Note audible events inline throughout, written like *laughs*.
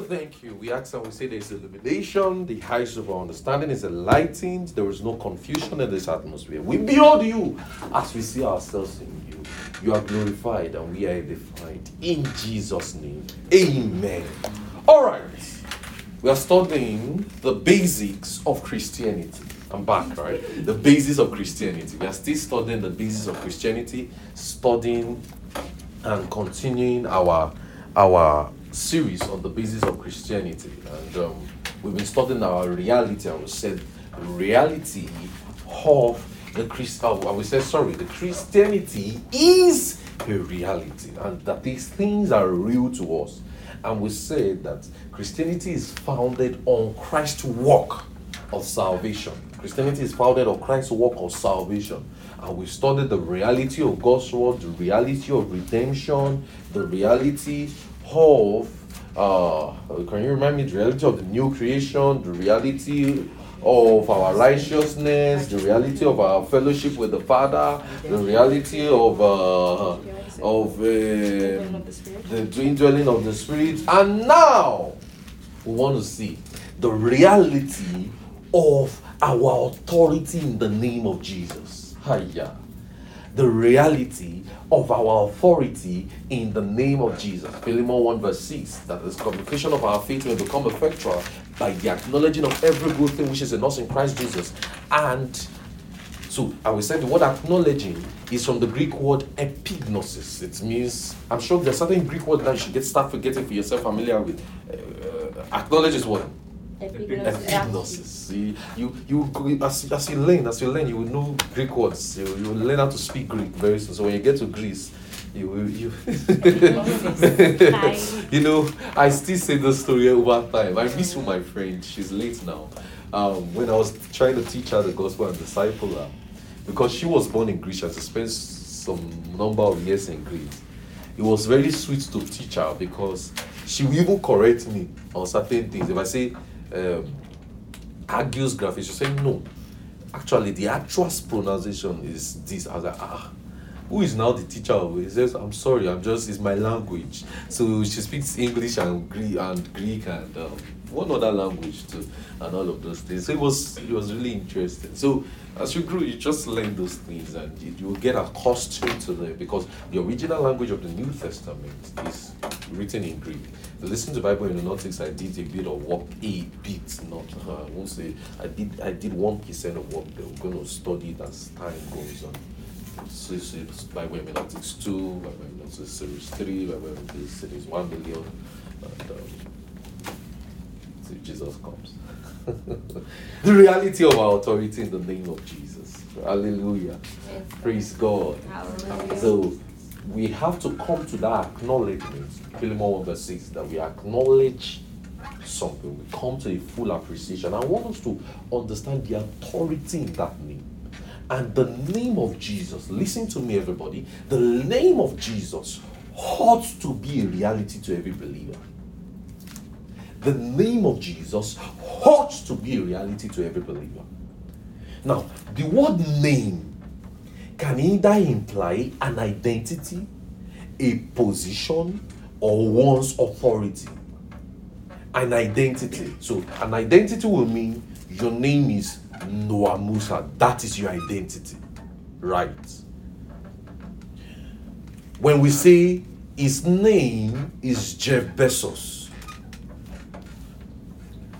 Thank you. We ask and we say there is illumination, the heights of our understanding is enlightened, there is no confusion in this atmosphere. We behold you as we see ourselves in you. You are glorified and we are edified. In Jesus' name, amen. All right, we are studying the basics of Christianity. I'm back, right? The basis of Christianity. We are still studying the basis of Christianity, studying and continuing our our series on the basis of Christianity. And um, we've been studying our reality, and we said reality of the Christ. Oh, we said sorry, the Christianity is a reality, and that these things are real to us. And we said that Christianity is founded on Christ's work of salvation. Christianity is founded on Christ's work of salvation. And we studied the reality of God's word, the reality of redemption, the reality of uh, can you remind me the reality of the new creation, the reality of our righteousness, the reality of our fellowship with the Father, the reality of uh, of uh, the indwelling of the Spirit, and now we want to see the reality of our authority in the name of Jesus. Hiya. The reality of our authority in the name of Jesus. Philemon 1 verse 6 that this communication of our faith will become effectual by the acknowledging of every good thing which is in us in Christ Jesus. And so I will say the word acknowledging is from the Greek word epignosis. It means I'm sure there's certain Greek word that you should get start forgetting for yourself familiar with. Uh, acknowledge is what? Epignosis. See, you you as, as you learn, as you learn, you will know Greek words. You, you will learn how to speak Greek very soon. So when you get to Greece, you will you *laughs* you know, I still say the story over time. I miss my friend. She's late now. Um, when I was trying to teach her the gospel and disciple her, because she was born in Greece and she spent some number of years in Greece. It was very sweet to teach her because she will even correct me on certain things. If I say um, Hagios Graphis, you say no. Actually, the actual pronunciation is this. I was like, ah, who is now the teacher? He says, I'm sorry, I'm just, it's my language. So she speaks English and Greek and Greek and um, one other language too, and all of those things. So it was, it was really interesting. So as you grow, you just learn those things and you, you get accustomed to them because the original language of the New Testament is written in Greek. Listen to Bible Hermeneutics, I did a bit of work, a bit, not, uh, I won't say, I did I did 1% of work, they we're going to study it as time goes on. So, so Bible Hermeneutics 2, Bible Hermeneutics Series 3, Bible Hermeneutics Series 1 million, and um, see Jesus comes. *laughs* the reality of our authority in the name of Jesus. Hallelujah. Praise God. Hallelujah. So, we have to come to that acknowledgement, Philemon 1 verse 6, that we acknowledge something. We come to a full appreciation. I want us to understand the authority in that name. And the name of Jesus, listen to me, everybody, the name of Jesus ought to be a reality to every believer. The name of Jesus ought to be a reality to every believer. Now, the word name can either imply an identity, a position, or one's authority. An identity. So, an identity will mean your name is Noah Musa. That is your identity. Right. When we say his name is Jeff Bezos,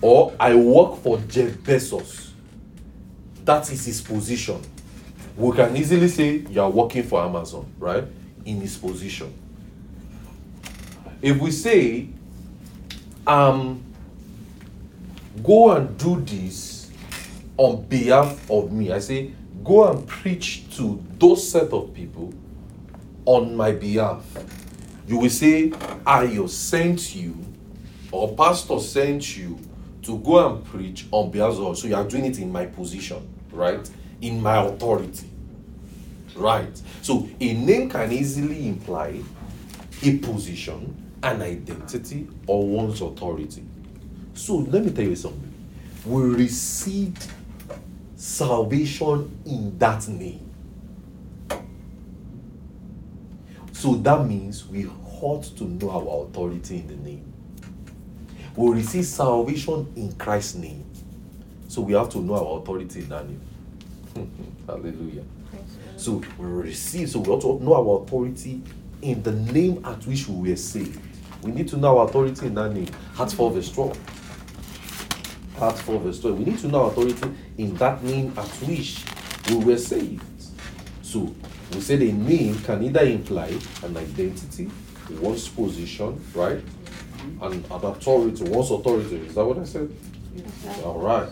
or I work for Jeff Bezos, that is his position we can easily say you are working for Amazon, right? In his position. If we say, um, go and do this on behalf of me, I say, go and preach to those set of people on my behalf. You will say, I sent you, or pastor sent you to go and preach on behalf of. So you are doing it in my position, right? In my authority. Right? So a name can easily imply a position, an identity, or one's authority. So let me tell you something. We received salvation in that name. So that means we ought to know our authority in the name. We receive salvation in Christ's name. So we have to know our authority in that name. *laughs* Hallelujah. So we receive, so we to know our authority in the name at which we were saved. We need to know our authority in that name. Acts 4 verse 12. Acts 4 verse 12. We need to know our authority in that name at which we were saved. So we said a name can either imply an identity, one's position, right? And an authority, one's authority. Is that what I said? All right.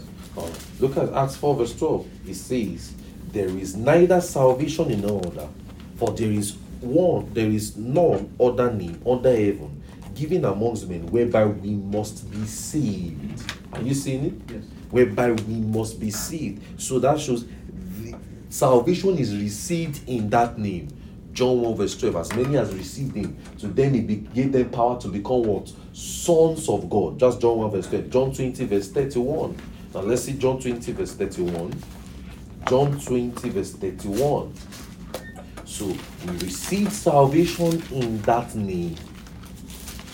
Look at Acts 4 verse 12. It says, There is neither salvation in no other, for there is one, there is none other name under heaven given amongst men whereby we must be saved. Are you seeing it? Yes. Whereby we must be saved. So that shows the salvation is received in that name. John 1 verse 12, as many as received him, to them he gave them power to become what? Sons of God. Just John 1 verse 12. John 20 verse 31. Now let's see John 20 verse 31. John 20 verse 31. So we receive salvation in that name.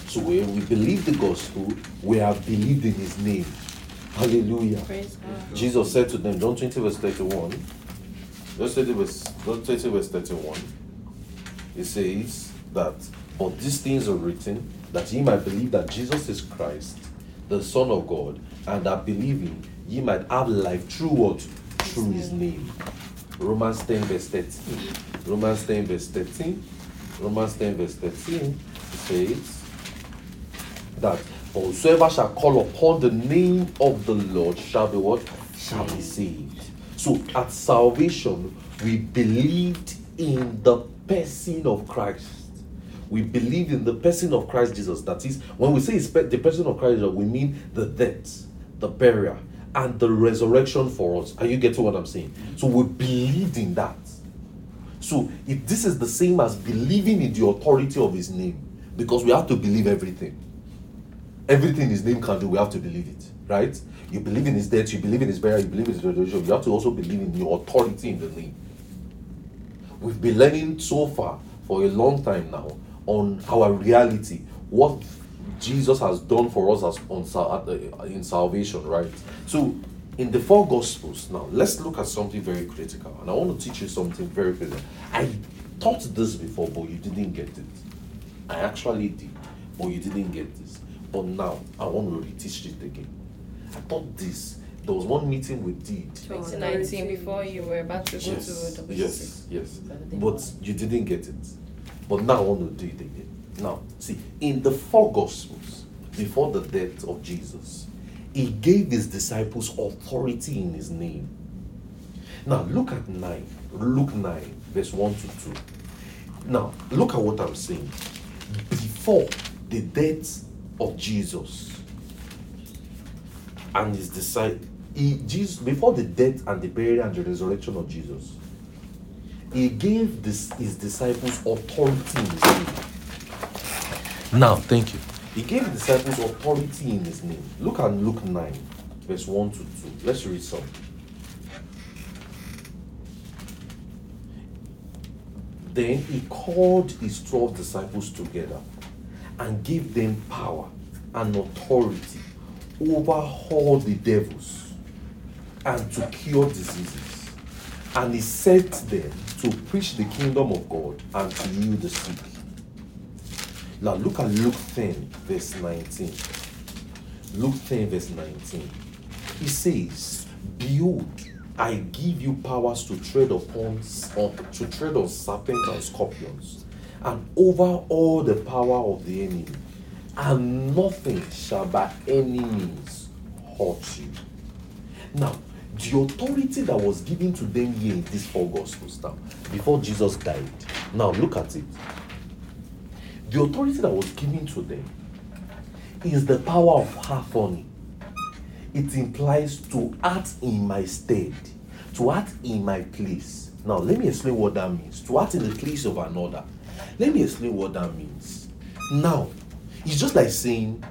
So when we believe the gospel, we have believed in his name. Hallelujah. Praise God. Jesus said to them, John 20, verse 31. John 20, verse, John 20, verse 31. It says that, But these things are written that ye might believe that Jesus is Christ, the Son of God, and that believing ye might have life through what? Through his name. Romans 10, verse 13. Romans 10, verse 13. Romans 10, verse 13. Says, that whosoever shall call upon the name of the Lord shall be what? Shall be saved. So at salvation, we believed in the person of Christ. We believe in the person of Christ Jesus. That is, when we say the person of Christ Jesus, we mean the death, the burial, and the resurrection for us. Are you getting what I'm saying? So we believed in that. So if this is the same as believing in the authority of his name, because we have to believe everything everything his name can do, we have to believe it, right? You believe in his death, you believe in his burial, you believe in his resurrection. You have to also believe in the authority in the name. We've been learning so far for a long time now on our reality, what Jesus has done for us as on in salvation, right? So, in the four gospels, now let's look at something very critical, and I want to teach you something very critical. I taught this before, but you didn't get it. I actually did, but you didn't get this. But now I want to reteach it again. I taught this. There was one meeting we did. 2019, before you were about to go Yes, to WC. yes, yes. But you didn't get it. But now I want to do it again. Now, see, in the four gospels, before the death of Jesus, he gave his disciples authority in his name. Now look at 9. Luke 9, verse 1 to 2. Now, look at what I'm saying. Before the death of Jesus and his disciples, Jesus, before the death and the burial and the resurrection of Jesus, he gave this, his disciples authority in his name. Now, thank you. He gave his disciples authority in his name. Look at Luke 9, verse 1 to 2. Let's read some. Then he called his 12 disciples together and gave them power and authority over all the devils and to cure diseases. And he sent them to preach the kingdom of God and to heal the sick. Now look at Luke 10, verse 19. Luke 10, verse 19. He says, Behold, I give you powers to tread upon to tread on serpents and scorpions, and over all the power of the enemy, and nothing shall by any means hurt you. Now, the authority that was given to them here in these four gospels now, before Jesus died. Now look at it. The authority that was given to them is the power of attorney. It implies to act in my stead, to act in my place. Now, let me explain what that means. To act in the place of another. Let me explain what that means. Now, it's just like saying,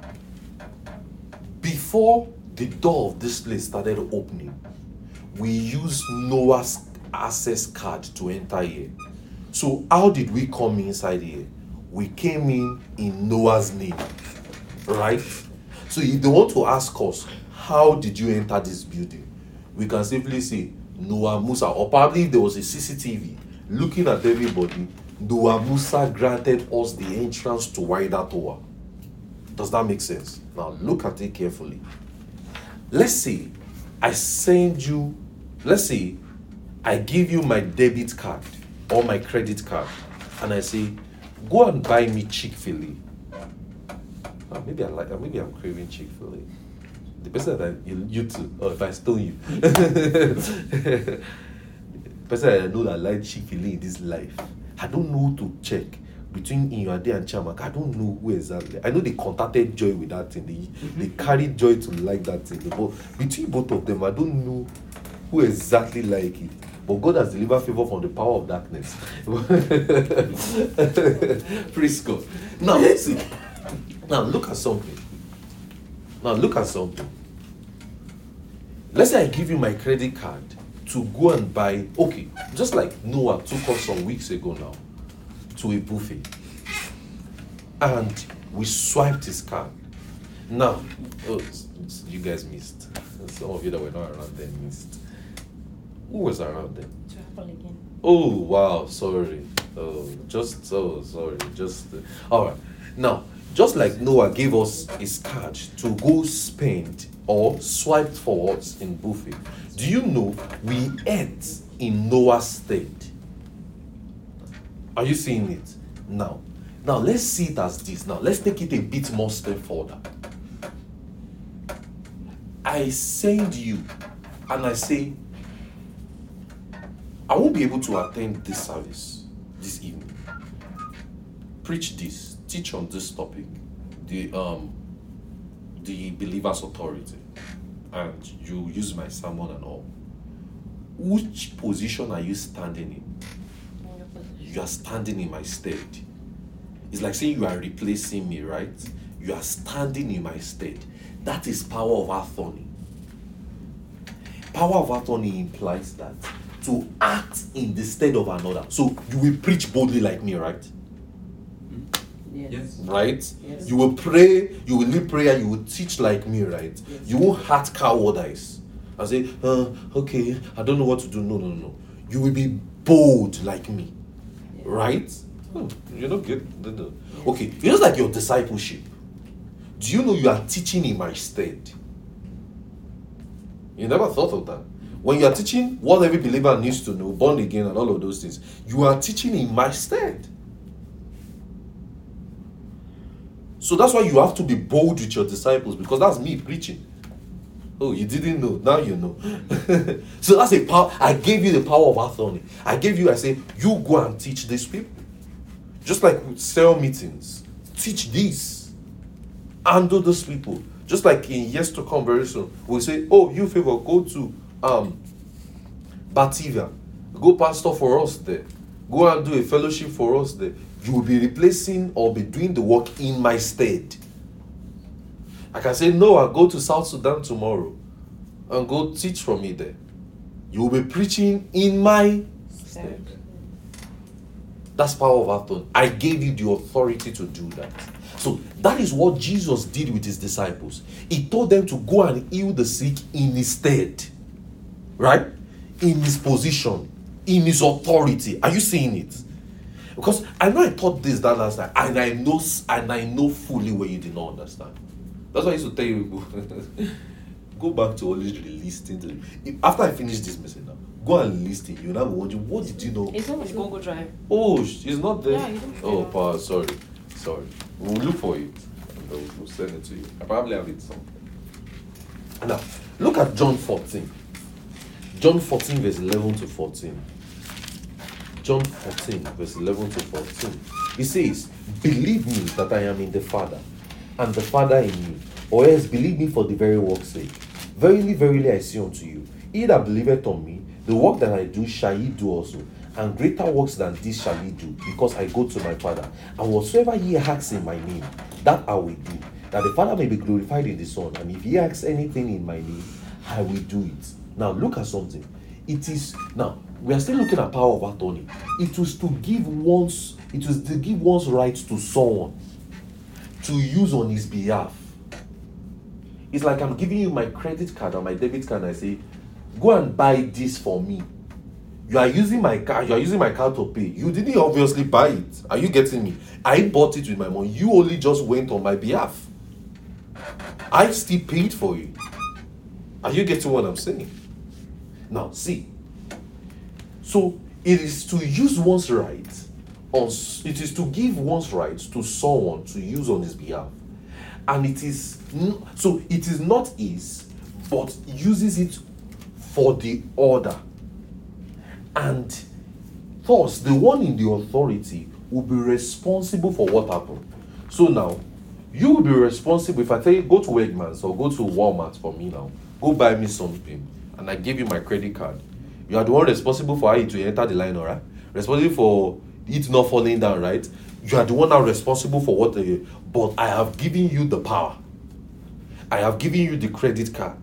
before the door of this place started opening, we used Noah's access card to enter here. So, how did we come inside here? We came in in Noah's name, right? So if they want to ask us, how did you enter this building? We can simply say Noah Musa, or probably there was a CCTV looking at everybody, Noah Musa granted us the entrance to wider Tower. Does that make sense? Now look at it carefully. Let's say I send you, let's say I give you my debit card or my credit card, and I say, go and buy me Chick-fil-A. Ah, maybe I like maybe I'm craving Chick-fil-A. The person that I, you, too, or if I stole you. *laughs* the person that I know that like Chick-fil-A in this life. I don't know to check between Inyade and Chamak. I don't know who exactly. I know they contacted Joy with that thing. They, they carried Joy to like that thing. But between both of them, I don't know who exactly like it. But God has delivered favor from the power of darkness. *laughs* Praise God. Now, see. Now, look at something. Now, look at something. Let's say I give you my credit card to go and buy, okay, just like Noah took us some weeks ago now to a buffet. And we swiped his card. Now, oh, you guys missed. Some of you that were not around then missed. Who was around then? Oh wow, sorry. Oh, just so sorry. Just uh, all right. Now, just like Noah gave us his card to go spend or swiped for us in buffet, do you know we ate in Noah's state? Are you seeing it? Now, now let's see it as this. Now let's take it a bit more step further. I send you and I say, I won't be able to attend this service this evening. Preach this, teach on this topic, the um the believer's authority, and you use my sermon and all. Which position are you standing in? You are standing in my stead. It's like saying you are replacing me, right? You are standing in my stead. That is power of attorney. Power of attorney implies that to act in the stead of another. So you will preach boldly like me, right? Yes. Right? Yes. You will pray, you will lead prayer, you will teach like me, right? Yes. You won't heart cowardice and say, uh, okay, I don't know what to do. No, no, no. You will be bold like me, right? Hmm, you don't get no, no. Okay, it's just like your discipleship. Do you know you are teaching in my stead? You never thought of that. When you are teaching what every believer needs to know, born again, and all of those things, you are teaching in my stead. So that's why you have to be bold with your disciples because that's me preaching. Oh, you didn't know. Now you know. *laughs* so that's a power. I gave you the power of authority. I gave you, I say, you go and teach these people. Just like cell meetings, teach this. Handle those people. Just like in years to come very soon, we'll say, oh, you favor, go to um Batavia. Go pastor for us there. Go and do a fellowship for us there. You will be replacing or be doing the work in my stead. I can say, no, I'll go to South Sudan tomorrow and go teach for me there. You will be preaching in my stead. That's power of authority. I gave you the authority to do that. So that is what Jesus did with his disciples. He told them to go and heal the sick in his stead. Right? In his position, in his authority. Are you seeing it? Because I know I taught this that last time, and I know and I know fully where you did not understand. That's why I used to tell you *laughs* go back to always listening to if, after I finish this message now. Go and listen. You'll never wondering what did you know? It's not with Google Drive. Oh, it's not there. Yeah, oh, pa, sorry, sorry. We'll look for it. We'll send it to you. I probably have it somewhere. Now, look at John 14. John 14, verse 11 to 14. John 14, verse 11 to 14. He says, Believe me that I am in the Father, and the Father in me, or else believe me for the very work's sake. Verily, verily, I say unto you, he that believeth on me, the work that I do shall he do also, and greater works than this shall he do, because I go to my Father. And whatsoever ye ask in my name, that I will do, that the Father may be glorified in the Son. And if ye ask anything in my name, I will do it. Now look at something. It is now we are still looking at power of attorney. It was to give one's it was to give one's rights to someone to use on his behalf. It's like I'm giving you my credit card or my debit card and I say, go and buy this for me. You are using my card, you are using my card to pay. You didn't obviously buy it. Are you getting me? I bought it with my money. You only just went on my behalf. I still paid for you. Are you getting what I'm saying? Now, see. So it is to use one's rights on it is to give one's rights to someone to use on his behalf. And it is so it is not his, but uses it for the order. And thus the one in the authority will be responsible for what happened. So now you will be responsible if I tell you go to Wegmans or go to Walmart for me now, go buy me something, and I give you my credit card. You are the one responsible for how it will enter the line, alright? Responsible for it not falling down, right? You are the one now responsible for what they but I have given you the power. I have given you the credit card.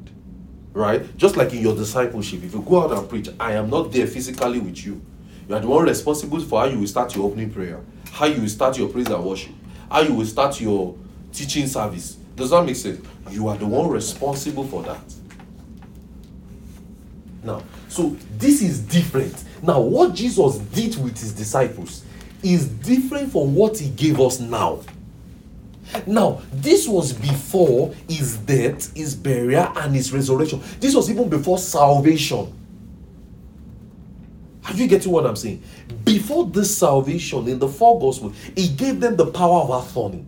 Right? Just like in your discipleship, if you go out and preach, I am not there physically with you. You are the one responsible for how you will start your opening prayer, how you will start your praise and worship, how you will start your teaching service. Does that make sense? You are the one responsible for that. Now, so this is different. Now, what Jesus did with his disciples is different from what he gave us now. Now, this was before his death, his burial, and his resurrection. This was even before salvation. Are you getting what I'm saying? Before this salvation in the four gospels, he gave them the power of authority.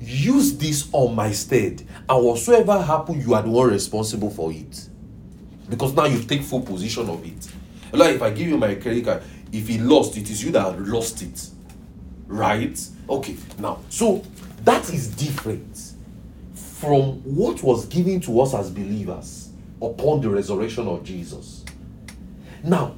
Use this on my stead, and whatsoever happen, you are the one responsible for it. Because now you take full position of it. Like if I give you my credit card, if he lost, it is you that lost it. Right? Okay, now, so that is different from what was given to us as believers upon the resurrection of Jesus. Now,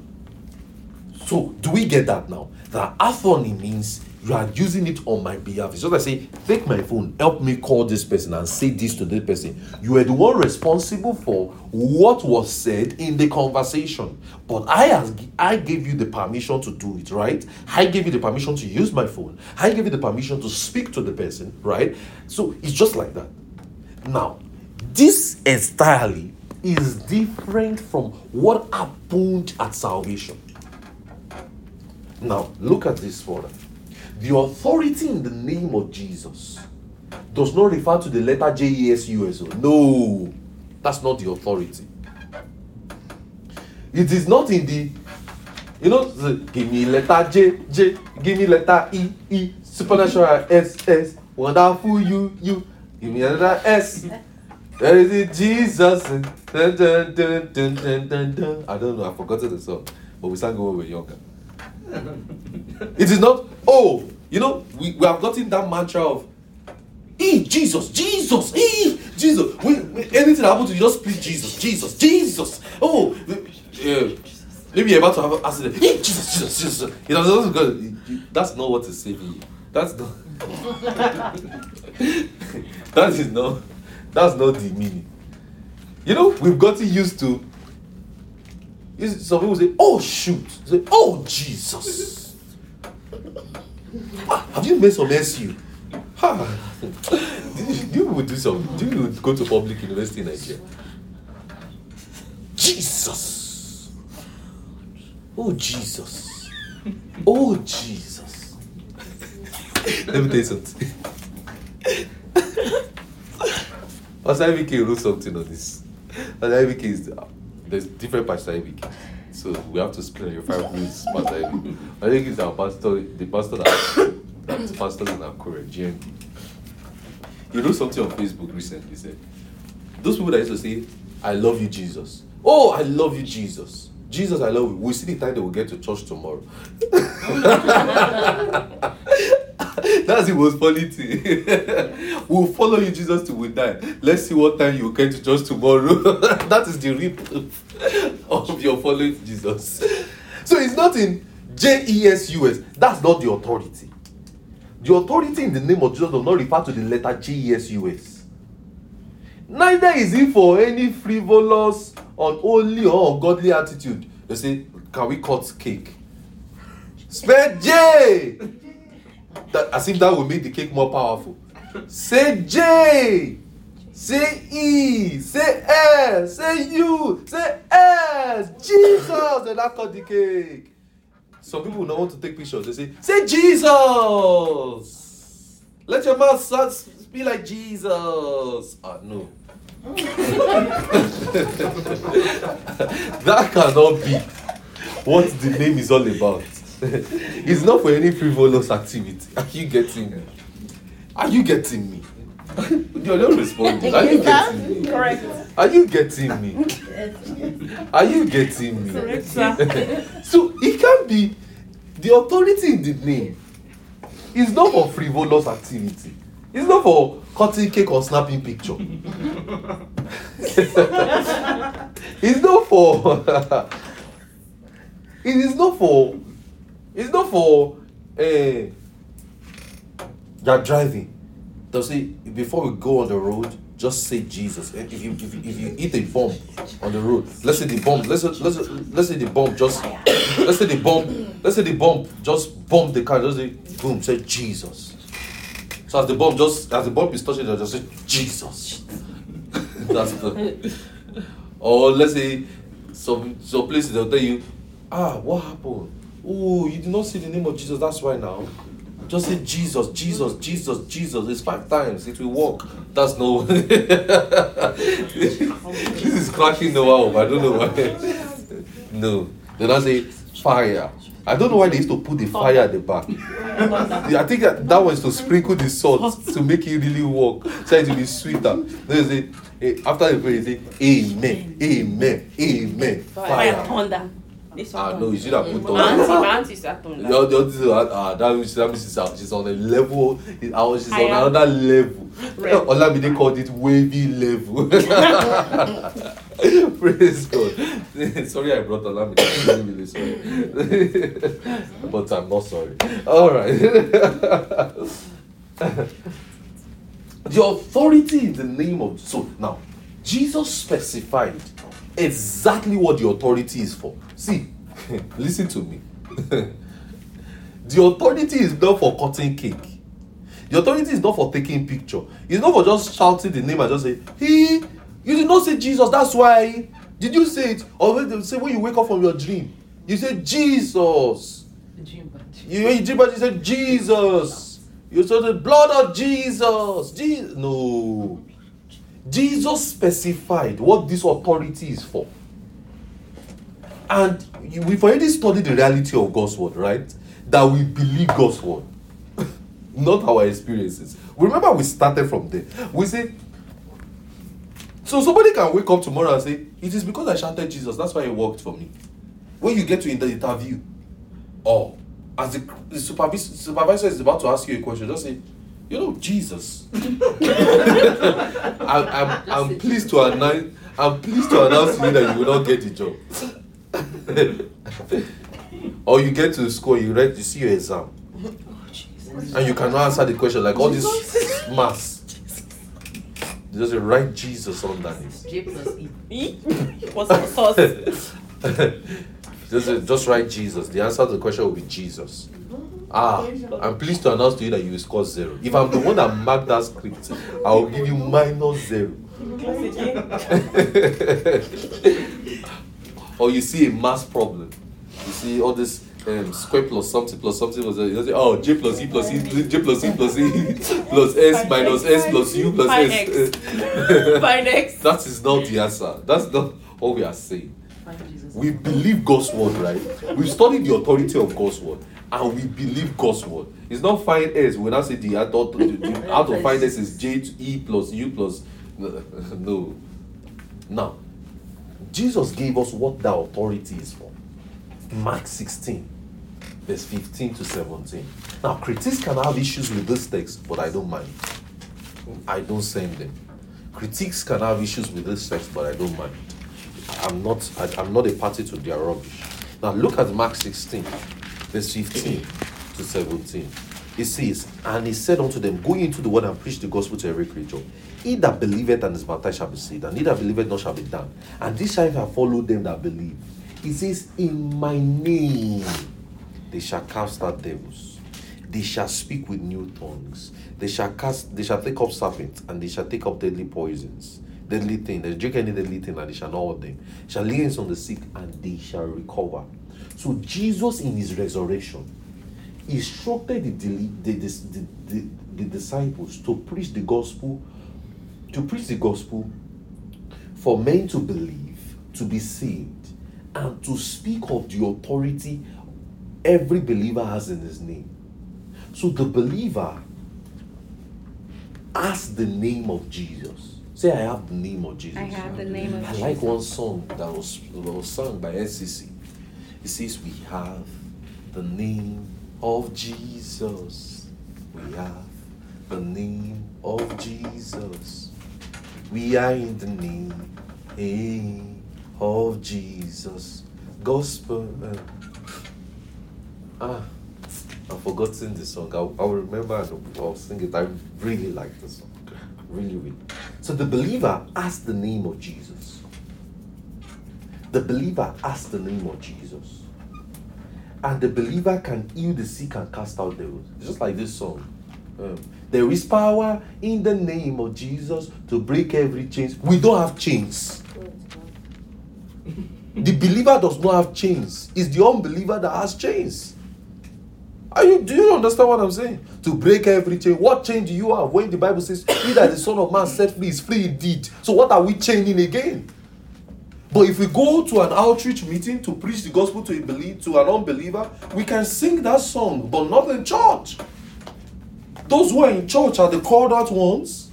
so do we get that now? That authority means you are using it on my behalf. It's just like say, take my phone, help me call this person and say this to this person. You are the one responsible for what was said in the conversation. But I as I gave you the permission to do it, right? I gave you the permission to use my phone. I gave you the permission to speak to the person, right? So it's just like that. Now, this entirely is different from what happened at salvation. Now, look at this further. The authority in the name of Jesus does not refer to the letter J E S U S O. No, that's not the authority. It is not in the, you know, the, give me letter J, J, give me letter E, E, supernatural S, S, wonderful U, U, give me another S. There is it, Jesus. Dun, dun, dun, dun, dun, dun, dun. I don't know, I forgot the song, but we sang it when we were younger. It is not, oh, you know, we, we have gotten that mantra of, E, Jesus, Jesus, E, Jesus. We, anything happens to you, just please Jesus, Jesus, Jesus. Oh, yeah. Eh, maybe you're about to have an accident. E, Jesus, Jesus, Jesus. You know, that's, that's not what is saving you. That's not. *laughs* that is not. That's not the meaning. You know, we've gotten used to. Some people say, "Oh shoot," say, "Oh Jesus." Ah, have you made some SU? Ha! *laughs* Do you, would do some? You go to public university in Nigeria? Jesus! Oh Jesus! Oh Jesus! Let me tell you something. *laughs* Pastor IBK wrote something on this. Pastor IBK is there's different Pastor IBK. So we have to split your five minutes Pastor IBK. I think it's our pastor, the pastor that that's pastors in our GMP. He wrote something on Facebook recently. He said, Those people that used to say, I love you, Jesus. Oh, I love you, Jesus. Jesus, I love you. We'll see the time they will get to church tomorrow. *laughs* *laughs* That's the most funny thing. *laughs* we'll follow you, Jesus, till we die. Let's see what time you get to church tomorrow. *laughs* that is the real proof of your following Jesus. So it's not in J E S U S. That's not the authority. The authority in the name of Jesus does not refer to the letter J E S U S. Neither is it for any frivolous, unholy, or ungodly attitude. They say, Can we cut cake? Spell J! That, as if that will make the cake more powerful. Say J! Say E. Say S. Say U. Say S. Jesus. Then I cut the cake. Some people will not want to take pictures. They say, say Jesus. Let your mouth start be like Jesus. Ah, no. *laughs* that cannot be what the name is all about. *laughs* it's not for any frivolous activity. Are you getting me? Are you getting me? *laughs* You're not responding. Are you getting me? Correct. Are you getting me? *laughs* Are you getting me? Correct, sir. so it can be the authority in the name is not for frivolous activity. It's not for cutting cake or snapping picture. it's not for it is not for it's not for uh, you're driving. They'll say before we go on the road, just say Jesus. Eh, If you if you, if you eat a bomb on the road, let's say the bomb, let's say, let's let's say the bomb just let's say the bomb, let's say the bomb just bomb the car, just say boom, say Jesus. So as the bomb just as the bomb is touching, just say Jesus. *laughs* That's the or let's say some some places they'll tell you, ah, what happened? Oh, you did not see the name of Jesus, that's why now. Just say Jesus, Jesus, Jesus, Jesus. It's five times. It will work. That's no. *laughs* this is cracking the wow. I don't know why. *laughs* no. Then I say fire. I don't know why they used to put the fire at the back. I think that, that was to sprinkle the salt to make it really work, so it will be sweeter. Then they say, eh, after the prayer, they say, Amen, Amen, Amen, Fire fire. Thunder. This Ah, no, you should have put My auntie, on. my auntie is a thunder. Your, your, this is, uh, uh, that means, that means she's, uh, she's on a level. It, she's on Higher. another level. Right. *laughs* Olamide called it wavy level. *laughs* Praise God. *laughs* sorry, I brought Olamide. I'm really, really sorry. but I'm not sorry. All right. the authority in the name of so now Jesus specified exactly what the authority is for. See, *laughs* listen to me. *laughs* the authority is not for cutting cake. The authority is not for taking picture. It's not for just shouting the name and just say, He, you did not say Jesus, that's why. Did you say it? Or when they say when you wake up from your dream, you say Jesus. You when you dream about you say Jesus. You say the blood of Jesus. Jesus. No. Jesus specified what this authority is for. And we've already studied the reality of God's word, right? That we believe God's word, *laughs* not our experiences. Remember, we started from there. We say, so somebody can wake up tomorrow and say, It is because I shouted Jesus, that's why it worked for me. When you get to the interview, or as the, the supervis- supervisor is about to ask you a question, just say, You know, Jesus. *laughs* *laughs* I'm, I'm, I'm pleased to announce I'm pleased to announce to you that you will not get the job. *laughs* or you get to school, you read, you see your exam, and you cannot answer the question like all this mass. You just say, write Jesus underneath. J plus E. E? What's the sauce? *laughs* Just, say- just write Jesus. The answer to the question will be Jesus. Ah, I'm pleased to announce to you that you will score zero. If I'm the one that marked that script, I will give you minus zero. *laughs* Class or you see a mass problem. You see all this um, square plus something plus something plus you say, oh j plus e plus e j plus e plus e *laughs* plus s minus s plus u plus Fine s. Fine *laughs* X. that is not the answer. That's not what we are saying. We believe God's word, right? We've studied the authority of God's word, and we believe God's word. It's not find s. We now say the out the, the out of find s is j to e plus u plus *laughs* no. Now, Jesus gave us what the authority is for. Mark 16, verse 15 to 17. Now, critics can have issues with this text, but I don't mind. I don't send them. Critics can have issues with this text, but I don't mind. I'm not I, I'm not a party to their rubbish. Now look at Mark 16, verse 15 to 17. It says, And he said unto them, Go into the world and preach the gospel to every creature. He that believeth and is baptized shall be saved, and he that believeth not shall be damned. And this shall follow them that believe. He says, In my name they shall cast out devils. They shall speak with new tongues. They shall cast, they shall take up serpents, and they shall take up deadly poisons. Deadly thing. They drink any deadly thing, and they shall not them. Shall lay hands on the sick, and they shall recover. So Jesus in his resurrection instructed the, the, the, the, the, the disciples to preach the gospel, to preach the gospel for men to believe, to be saved, and to speak of the authority every believer has in his name. So the believer has the name of Jesus. Say, I have the name of Jesus. I have the name of I Jesus. like one song that was, that was sung by SCC. It says, We have the name of Jesus. We have the name of Jesus. We are in the name eh, of Jesus. Gospel. uh, ah, I've forgotten the song. I'll, I'll remember and I'll sing it. I really like the song. Really, really. So the believer has the name of Jesus. The believer has the name of Jesus. And the believer can heal the sick and cast out devils. Just like this song. Um, there is power in the name of Jesus to break every chains. We don't have chains. The believer does not have chains. It's the unbeliever that has chains. Are you do you understand what I'm saying? To break every chain. What chain do you have when the Bible says, He that the Son of Man set free is free indeed? So what are we chaining again? But if we go to an outreach meeting to preach the gospel to a belie- to an unbeliever, we can sing that song, but not in church. Those who are in church are the called out ones.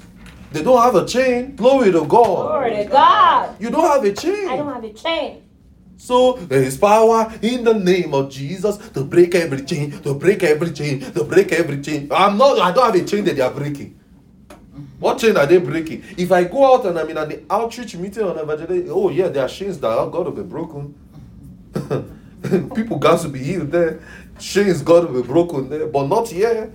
They don't have a chain. Glory to God. Glory to God. You don't have a chain. I don't have a chain. So there is power in the name of Jesus to break every chain, to break every chain, to break every chain. I'm not, I don't have a chain that they are breaking. What chain are they breaking? If I go out and I'm in an outreach meeting on evangelism, oh yeah, there are chains that are got to be broken. *laughs* People got to be healed there. Chains got to be broken there, but not here.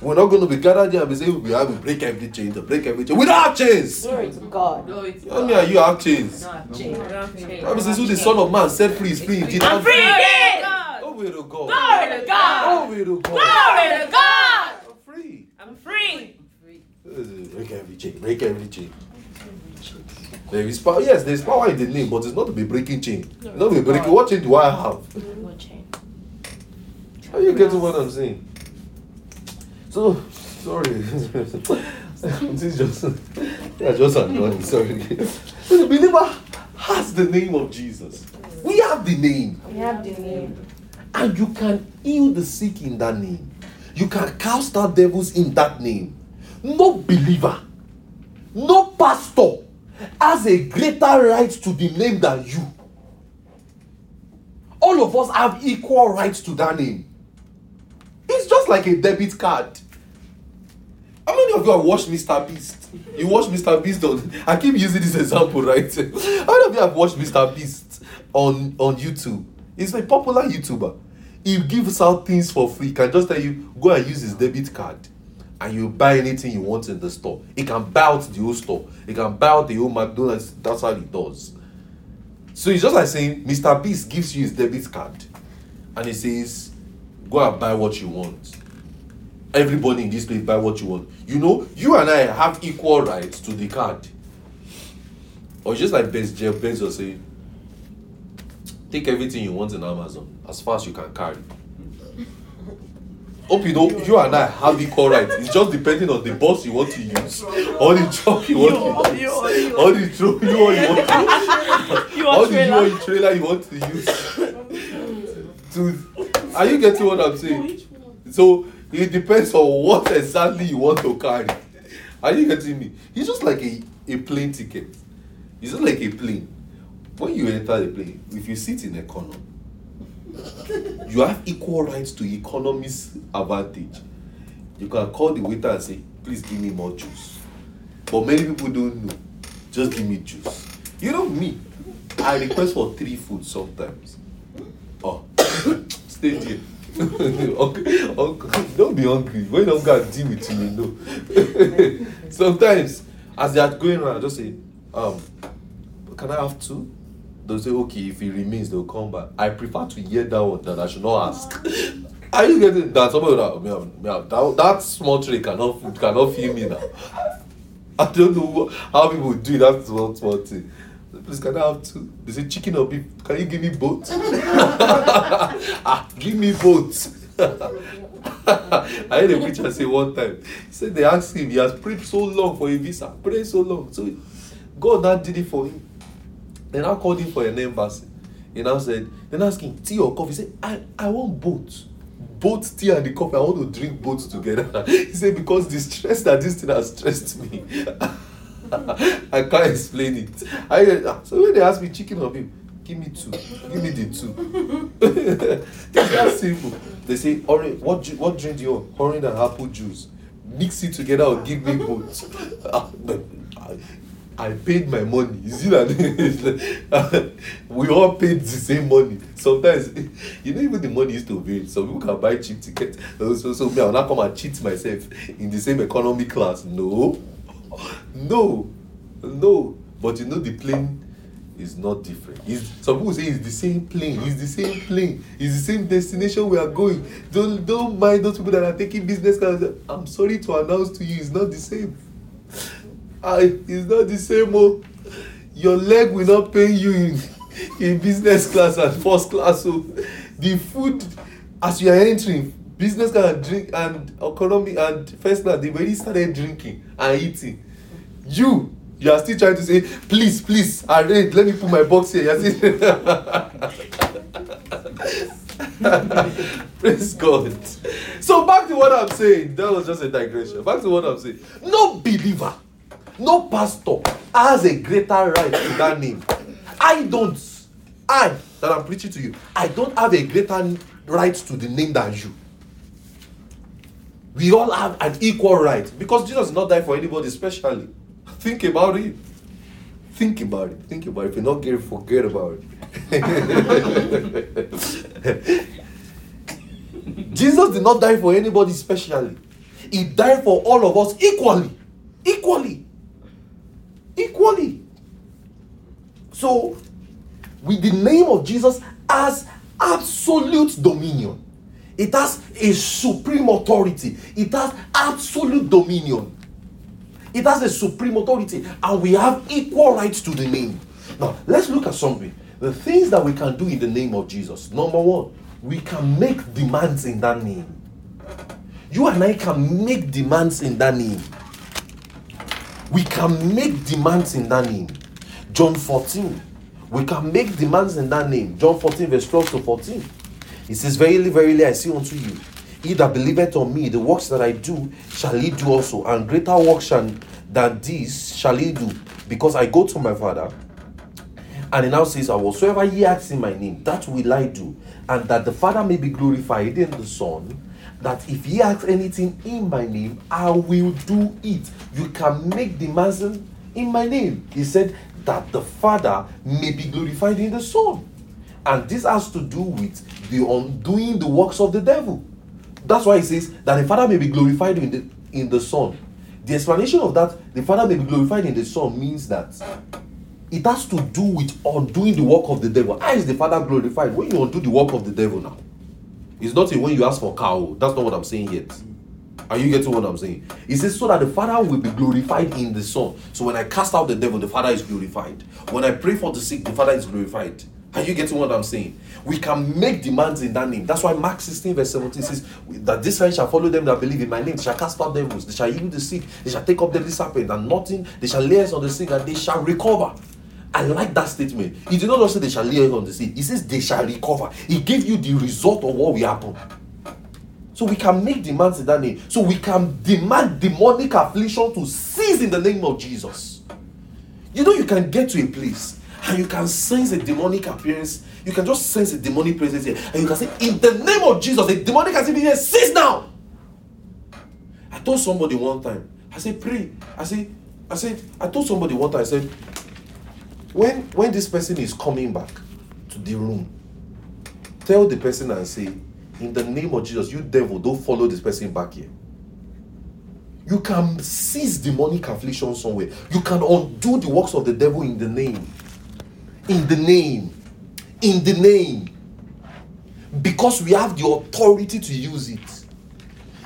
We're not going to be gathered here and be saying we have to break every chain, to break every chain. We don't have chains. Glory to God. Tell me, are you have chains? Change. Bible says, who the Son of Man set free is free. I'm free indeed. Glory oh, to God. Glory to God. Oh, Glory to God. Glory to God. I'm free. I'm free. Break every chain. Break every chain. There is power. Yes, there is power in the name, but it's not to be breaking chain. It's not to be breaking. What chain do I have? No chain. Are you getting what I'm saying? So, sorry. *laughs* this is just, yeah, just annoying. Sorry. So the believer has the name of Jesus. We have the name. We have the name. And you can heal the sick in that name. You can cast out devils in that name. No believer, no pastor has a greater right to the name than you. All of us have equal rights to that name. It's just like a debit card. How many of you have watched Mr. Beast? You watch Mr. Beast on. I keep using this example, right? How many of you have watched Mr. Beast on on YouTube? He's a popular YouTuber. He gives out things for free. Can just tell you go and use his debit card, and you buy anything you want in the store. He can buy out the whole store. He can buy out the whole McDonald's. That's how he does. So it's just like saying Mr. Beast gives you his debit card, and he says, "Go and buy what you want." everybody in this place buy what you want. You know, you and I have equal rights to the card. Or just like Bez, Jeff Bezos saying, take everything you want in Amazon as far as you can carry. Hope you know you and I have equal rights. It's just depending on the bus you want to use, or the truck you want to use, or the truck you want to all the trailer. you trailer you want to use. to, are you getting what I'm saying? So it depends on what exactly you want to carry. Are you getting me? It's just like a, a plane ticket. It's just like a plane. When you enter the plane, if you sit in economy, you have equal rights to economy's advantage. You can call the waiter and say, please give me more juice. But many people don't know. Just give me juice. You know me, I request for three food sometimes. Oh, *coughs* stay there. *laughs* okay, okay, don't be hungry. When got deal with you, you know. *laughs* sometimes, as they are going around, I just say, um, can I have two? They'll say, okay, if he remains, they'll come back. I prefer to hear that one than I should not ask. *laughs* Are you getting that? Somebody that, that, that small tray cannot cannot feel me now. *laughs* I don't know how people do that small small thing. Please, can I have two? They say chicken or beef. Can you give me both? *laughs* ah, give me both. I heard a preacher say one time. He said they asked him. He has prayed so long for a visa. Prayed so long. So God now did it for him. They now called him for an embassy. He now said, then asked him, tea or coffee? He said, I, I want both. Both tea and the coffee. I want to drink both together. *laughs* he said, because the stress that this thing has stressed me. *laughs* I can't explain it. I, so when they ask me chicken or beef, give me two. Give me the two. *laughs* it's that simple. They say, orange, what, ju- what drink do you want? Orange and apple juice. Mix it together or give me both. I paid my money. You see that? *laughs* *laughs* we all paid the same money. Sometimes, *laughs* you know, even the money used to vary. Some people can buy cheap tickets. So, so, so me, I'll not come and cheat myself in the same economy class. No, no, no. But you know, the plane is not different. It's, some people say it's the same plane. It's the same plane. It's the same destination we are going. Don't don't mind those people that are taking business class. I'm sorry to announce to you, it's not the same. I, it's not the same. Oh, your leg will not pain you in, in business class and first class. So, the food as you are entering business class and drink and economy and first class, they already started drinking and eating. You, you are still trying to say, please, please, arrange. Let me put my box here. You're still- *laughs* Praise God. So back to what I'm saying. That was just a digression. Back to what I'm saying. No believer, no pastor has a greater right to that name. I don't. I that I'm preaching to you. I don't have a greater right to the name than you. We all have an equal right because Jesus did not die for anybody especially. Think about it. Think about it. Think about it. If you're not getting, forget about it. *laughs* Jesus did not die for anybody specially. He died for all of us equally. Equally. Equally. So, with the name of Jesus as absolute dominion, it has a supreme authority, it has absolute dominion. It has a supreme authority, and we have equal rights to the name. Now, let's look at something. The things that we can do in the name of Jesus. Number one, we can make demands in that name. You and I can make demands in that name. We can make demands in that name. John 14. We can make demands in that name. John 14, verse 12 to 14. It says, Verily, verily, I say unto you, he that believeth on me, the works that I do shall he do also, and greater works shall, than these shall he do, because I go to my Father. And he now says, And whatsoever ye ask in my name, that will I do, and that the Father may be glorified in the Son. That if he asks anything in my name, I will do it. You can make demands in in my name. He said that the Father may be glorified in the Son. And this has to do with the undoing the works of the devil. That's why he says that the Father may be glorified in the in the Son. The explanation of that, the Father may be glorified in the Son, means that it has to do with undoing the work of the devil. How is the Father glorified? When you undo the work of the devil now. It's not when you ask for cow. Oh. That's not what I'm saying yet. Are you getting what I'm saying? It says so that the Father will be glorified in the Son. So when I cast out the devil, the Father is glorified. When I pray for the sick, the Father is glorified. Are you getting what I'm saying? We can make demands in that name. That's why Mark 16, verse 17 says that this sign shall follow them that believe in my name. They shall cast out devils, they shall heal the sick, they shall take up deadly serpent, and nothing, they shall lay hands on the sick, and they shall recover. I like that statement. He did not just say they shall lay on the sick, he says they shall recover. He gave you the result of what will happen. So we can make demands in that name. So we can demand demonic affliction to cease in the name of Jesus. You know, you can get to a place and you can sense a demonic appearance. You can just sense a demonic presence here. And you can say, In the name of Jesus, the demonic activity here, cease now. I told somebody one time, I said, Pray. I said, I said, I told somebody one time, I said, when when this person is coming back to the room, tell the person and say, in the name of Jesus, you devil, don't follow this person back here. You can seize demonic affliction somewhere. You can undo the works of the devil in the name. In the name. In the name. because we have the authority to use it.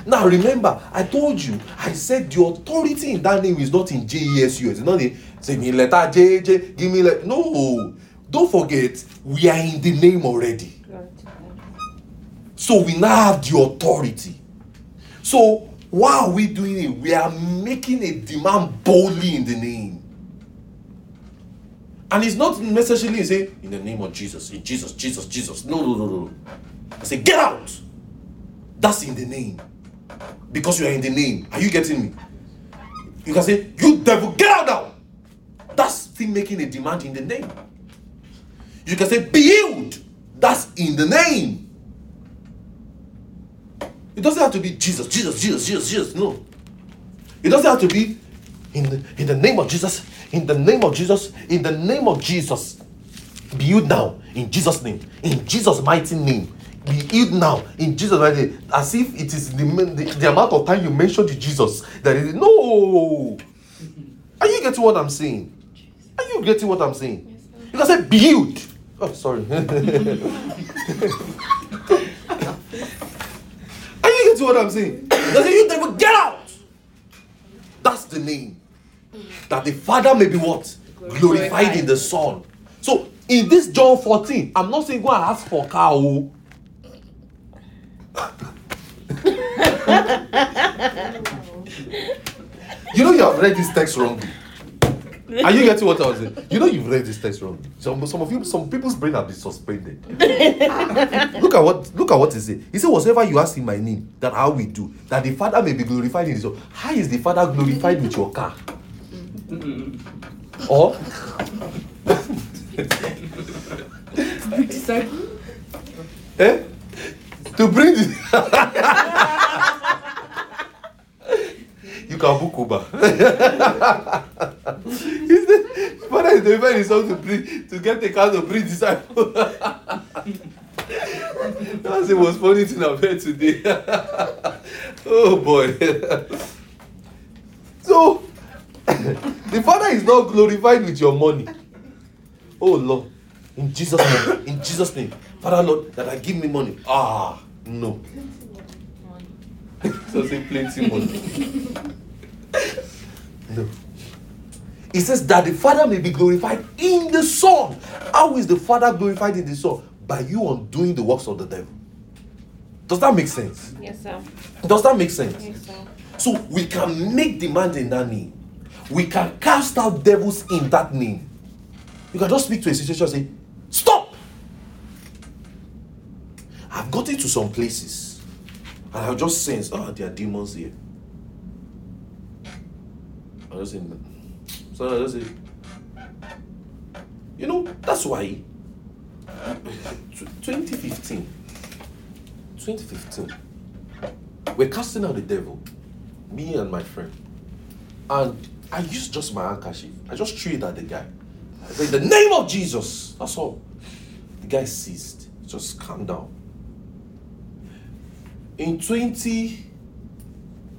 Now remember, I told you, I said the authority in that name is not in J E S U. It's not in say me letter J J. Give me like no. Don't forget, we are in the name already. So we now have the authority. So why are we doing it? We are making a demand boldly in the name. And it's not necessarily say in the name of Jesus, in Jesus, Jesus, Jesus. No, no, no, no. I say get out. That's in the name. Because you are in the name. Are you getting me? You can say, you devil, get out now. Still making a demand in the name. You can say, be healed. That's in the name. It doesn't have to be Jesus, Jesus, Jesus, Jesus, Jesus. No. It doesn't have to be in the, in the name of Jesus, in the name of Jesus, in the name of Jesus. Be healed now in Jesus' name, in Jesus' mighty name. Be healed now in Jesus' mighty name. As if it is the, the, the amount of time you mentioned to Jesus that is no. Are you getting what I'm saying? Are you getting what I'm saying? You can say healed. Oh, sorry. *laughs* Are you getting what I'm saying? Say you devil get out. That's the name. That the Father may be what? Glorified in the Son. So in this John 14, I'm not saying go and ask for oh. *laughs* you know you have read this text wrongly. *laughs* Are you getting what I was saying? You know you've read this text wrongly. Some some of you, some people's brain have been suspended. *laughs* look at what look at what he said. He said, Whatever you ask in my name, that how we do, that the Father may be glorified in his own. How is the Father glorified with your car? or *laughs* eh? To bring the book Uber. He said, Father is delivering his son to bring to get the car to bring disciples. *laughs* That's the most funny thing I've heard today. *laughs* oh boy. *laughs* so *coughs* the father is not glorified with your money. Oh Lord, in Jesus' name, in Jesus' name, Father Lord, that I give me money. Ah, no. so say plenty money. No. He says that the Father may be glorified in the Son. How is the Father glorified in the Son? By you undoing the works of the devil. Does that make sense? Yes, sir. Does that make sense? Yes, sir. So we can make demand in that name. We can cast out devils in that name. You can just speak to a situation and say, Stop! I've gotten to some places and I've just sensed, oh, ah, there are demons here. I just saying, so I just say, you know, that's why *laughs* 2015, 2015, we're casting out the devil, me and my friend. And I used just my handkerchief. I just threw it at the guy. I said, "In the name of Jesus. That's all. The guy ceased. Just calm down. In 20,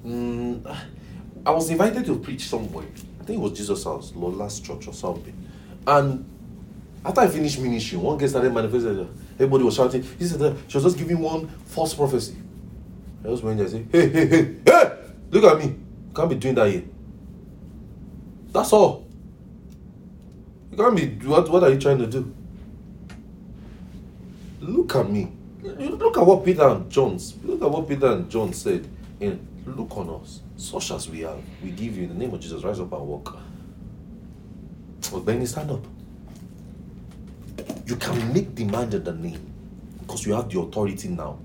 mm, I was invited to preach somewhere. I think it was Jesus House, Lola's church or something. And after I finished ministry, one guy started manifesting. Everybody was shouting. He said that she was just giving one false prophecy. I just went there and said, Hey, hey, hey, hey, look at me. You can't be doing that here. That's all. You can't be what what are you trying to do? Look at me. Look at what Peter and John look at what Peter and John said. In look on us, such as we are. We give you in the name of Jesus, rise up and walk. But Benny, stand up. You can make demand in the name because you have the authority now.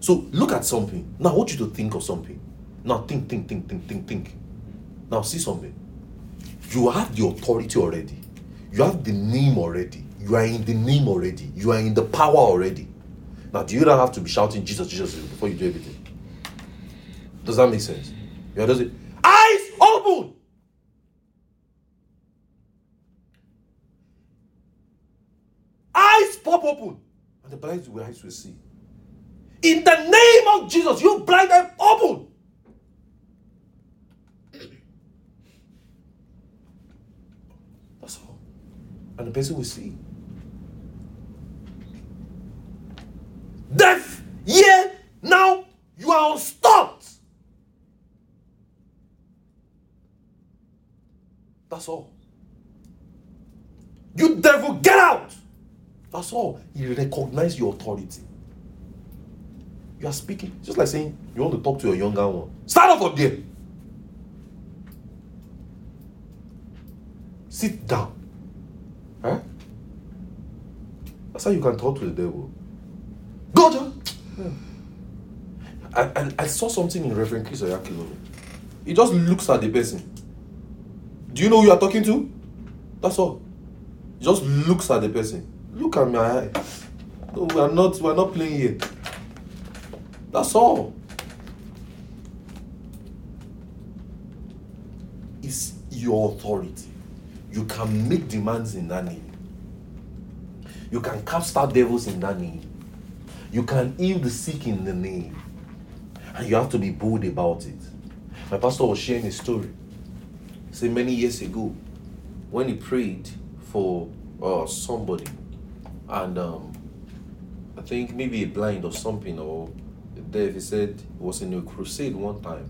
So look at something. Now I want you to think of something. Now think, think, think, think, think, think. Now see something. You have the authority already. You have the name already. You are in the name already. You are in the power already. Now, do you not have to be shouting Jesus, Jesus before you do everything? Does that make sense? Yeah, does it? Eyes open! Eyes pop open. And the blind will eyes will see. In the name of Jesus, you blind them open. That's all. And the person will see. Death. yeah, now you are on stop. That's all. You devil, get out! That's all. He recognized your authority. You are speaking, just like saying you want to talk to your younger one. Stand up from there. Sit down. Huh? That's how you can talk to the devil. Go, John. Hmm. I, I, I saw something in Reverend Chris Oyakhilome. He just looks at the person. Do you know who you are talking to? That's all. Just looks at the person. Look at my eye. No, we are not we are not playing here. That's all. It's your authority. You can make demands in that name. You can cast out devils in that name. You can heal the sick in the name. And you have to be bold about it. My pastor was sharing a story. Say many years ago, when he prayed for uh, somebody, and um, I think maybe a blind or something or deaf, he said he was in a crusade one time,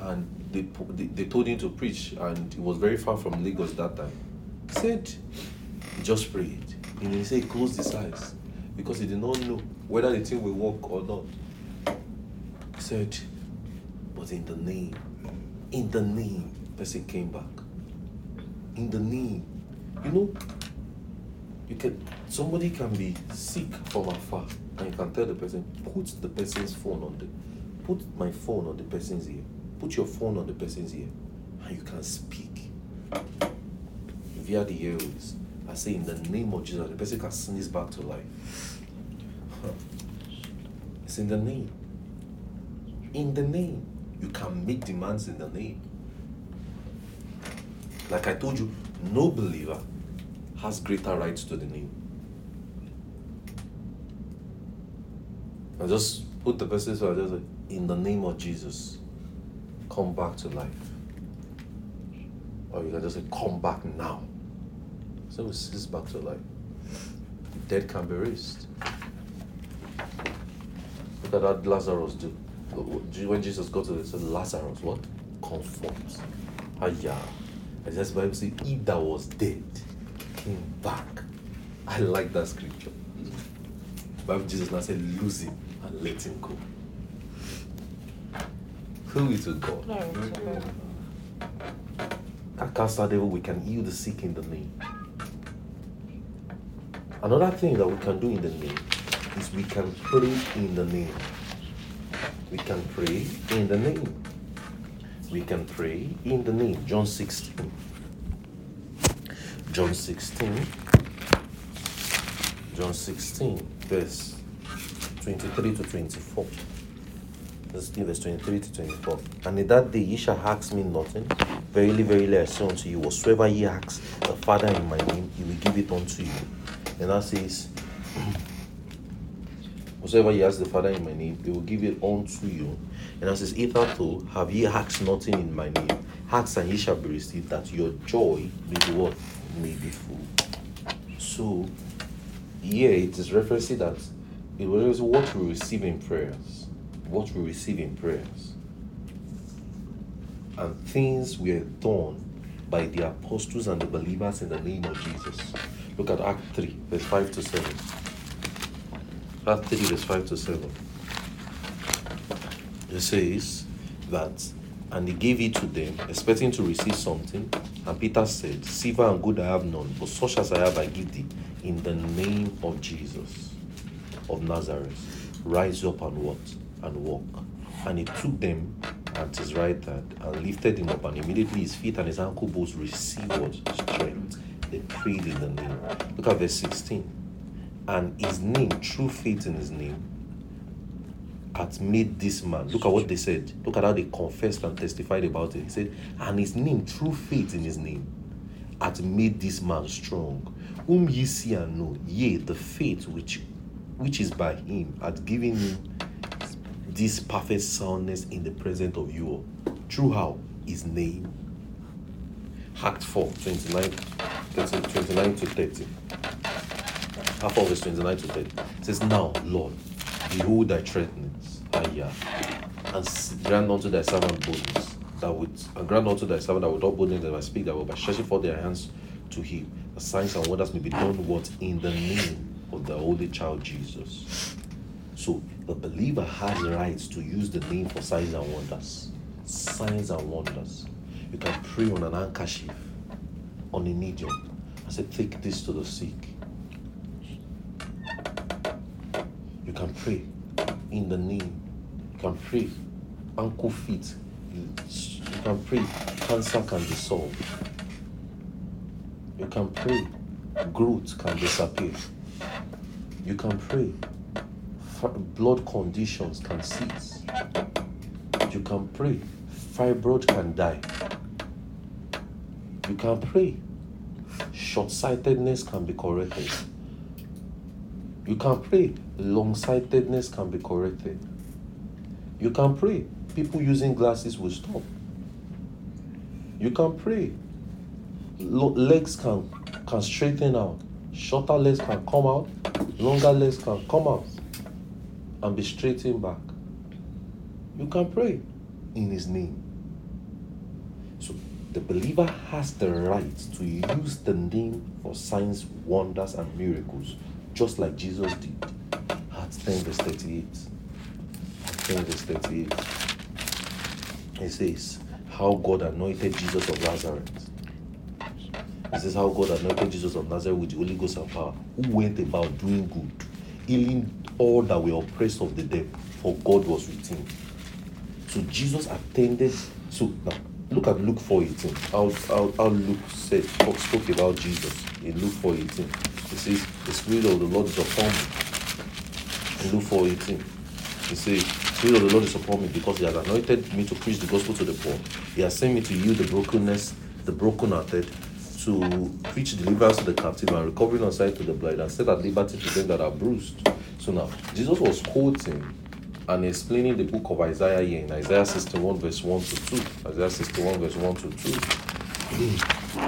and they, they told him to preach, and he was very far from Lagos that time. He said just prayed, and he said he closed his eyes because he did not know whether the thing will work or not. He said, but in the name, in the name, person came back. In the name, you know, you can somebody can be sick from afar, and you can tell the person, put the person's phone on the, put my phone on the person's ear, put your phone on the person's ear, and you can speak via the airways. I say in the name of Jesus, the person can sneeze back to life. It's in the name. In the name. You can make demands in the name. Like I told you, no believer has greater rights to the name. I just put the person so I just in the name of Jesus, come back to life. Or you can just say, come back now. So it cease back to life. The dead can be raised. Look at that Lazarus do. When Jesus got to it, Lazarus, what? Comfort. Ah, yeah. And just Bible says, he that was dead came back. I like that scripture. Bible Jesus now said, lose him and let him go. Who is to God? Can cast out devil, we can heal the sick in the name. Another thing that we can do in the name is we can pray in the name. We can pray in the name. We can pray in the name. John 16. John 16. John 16, verse 23 to 24. Let's give verse 23 to 24. And in that day ye shall ask me nothing. Verily, verily, I say unto you, whatsoever ye ask the Father in my name, he will give it unto you. And that says, *clears throat* whatsoever ye ask the Father in my name, he will give it unto you. And that says, hitherto have ye asked nothing in my name. Ask and ye shall be received, that your joy may be what? May be full. So, here it is referencing that it was what we receive in prayers. What we receive in prayers. And things were done by the apostles and the believers in the name of Jesus. Look at Act 3, verse 5 to 7. Act 3, verse 5 to 7. It says that, and he gave it to them, expecting to receive something. And Peter said, Silver and gold I have none, but such as I have I give thee, in the name of Jesus of Nazareth. Rise up and what? And walk. And he took them at his right hand and lifted him up, and immediately his feet and his ankle bones received? Strength. They prayed in the name. Look at verse 16. And his name, true faith in his name, hath made this man. Look at what they said. Look at how they confessed and testified about it. He said, and his name, true faith in his name, hath made this man strong. Whom ye see and know, yea, the faith which which is by him hath given him this perfect soundness in the presence of you all. Through how? His name. Act 4, 29, 30, 29 to 30. Act 4, verse 29 to 30. It says, Now, Lord, behold thy threatenings, ah, yeah, and grant unto thy servant boldness, that would and grant unto thy servant that would not boldness that I speak that will by stretching forth their hands to him. The signs and wonders may be done what in the name of the holy child Jesus. So the believer has rights to use the name for signs and wonders. Signs and wonders. You can pray on an handkerchief, on a medium, and say, Take this to the sick. Can pray in the name. You can pray ankle feet. You, you can pray cancer can be solved. You can pray growth can disappear. You can pray blood conditions can cease. You can pray fibroid can die. You can pray short sightedness can be corrected. You can pray long sightedness can be corrected. You can pray people using glasses will stop. You can pray legs can can straighten out, shorter legs can come out, longer legs can come out and be straightened back. You can pray in His name. So the believer has the right to use the name for signs, wonders, and miracles, just like Jesus did. Acts 10 verse 38. Acts 10 verse 38. It says, How God anointed Jesus of Nazareth. This is how God anointed Jesus of Nazareth with the Holy Ghost and power, who went about doing good, healing all that were oppressed of the devil, for God was with him. So Jesus attended. So now look at Luke 4:18. How, how, how Luke said spoke, about Jesus in Luke 4:18. It says, The spirit of the Lord is upon me. In Luke 4:18. he says, Spirit of the Lord is upon me because he has anointed me to preach the gospel to the poor. He has sent me to heal the brokenness, the brokenhearted, to preach deliverance to the captive and recovering of sight to the blind, and set at liberty to them that are bruised. So now, Jesus was quoting and explaining the book of Isaiah here in Isaiah 61 verse 1 to 2. Isaiah 61 verse 1 to 2.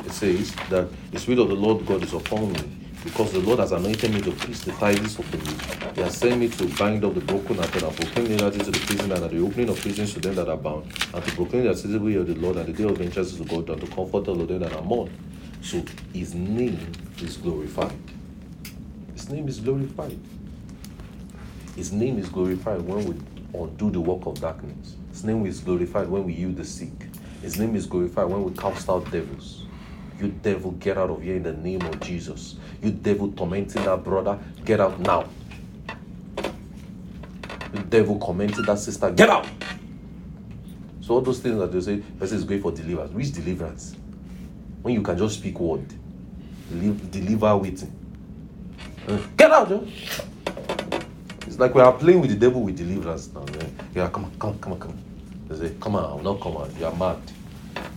It says that the Spirit of the Lord God is upon me because the Lord has anointed me to preach the tidings of the weak. He has sent me to bind up the brokenhearted and proclaim liberty to the prisoner and the opening of prisons to them that are bound, and to proclaim the year of the Lord and the day of vengeance to God, and to comfort all of them that are mourn. So his name is glorified. His name is glorified. His name is glorified when we undo the work of darkness. His name is glorified when we heal the sick. His name is glorified when we cast out devils. You devil, get out of here in the name of Jesus. You devil tormenting that brother, get out now. You devil commenting that sister, get out. So all those things that they say, person is going for deliverance. Which deliverance? When you can just speak word, deliver, waiting. Uh, Get out, Joe. It's like we are playing with the devil with deliverance now. Man. Yeah, come on, come on, come on, come on. They say, come on, I not come on. You are mad.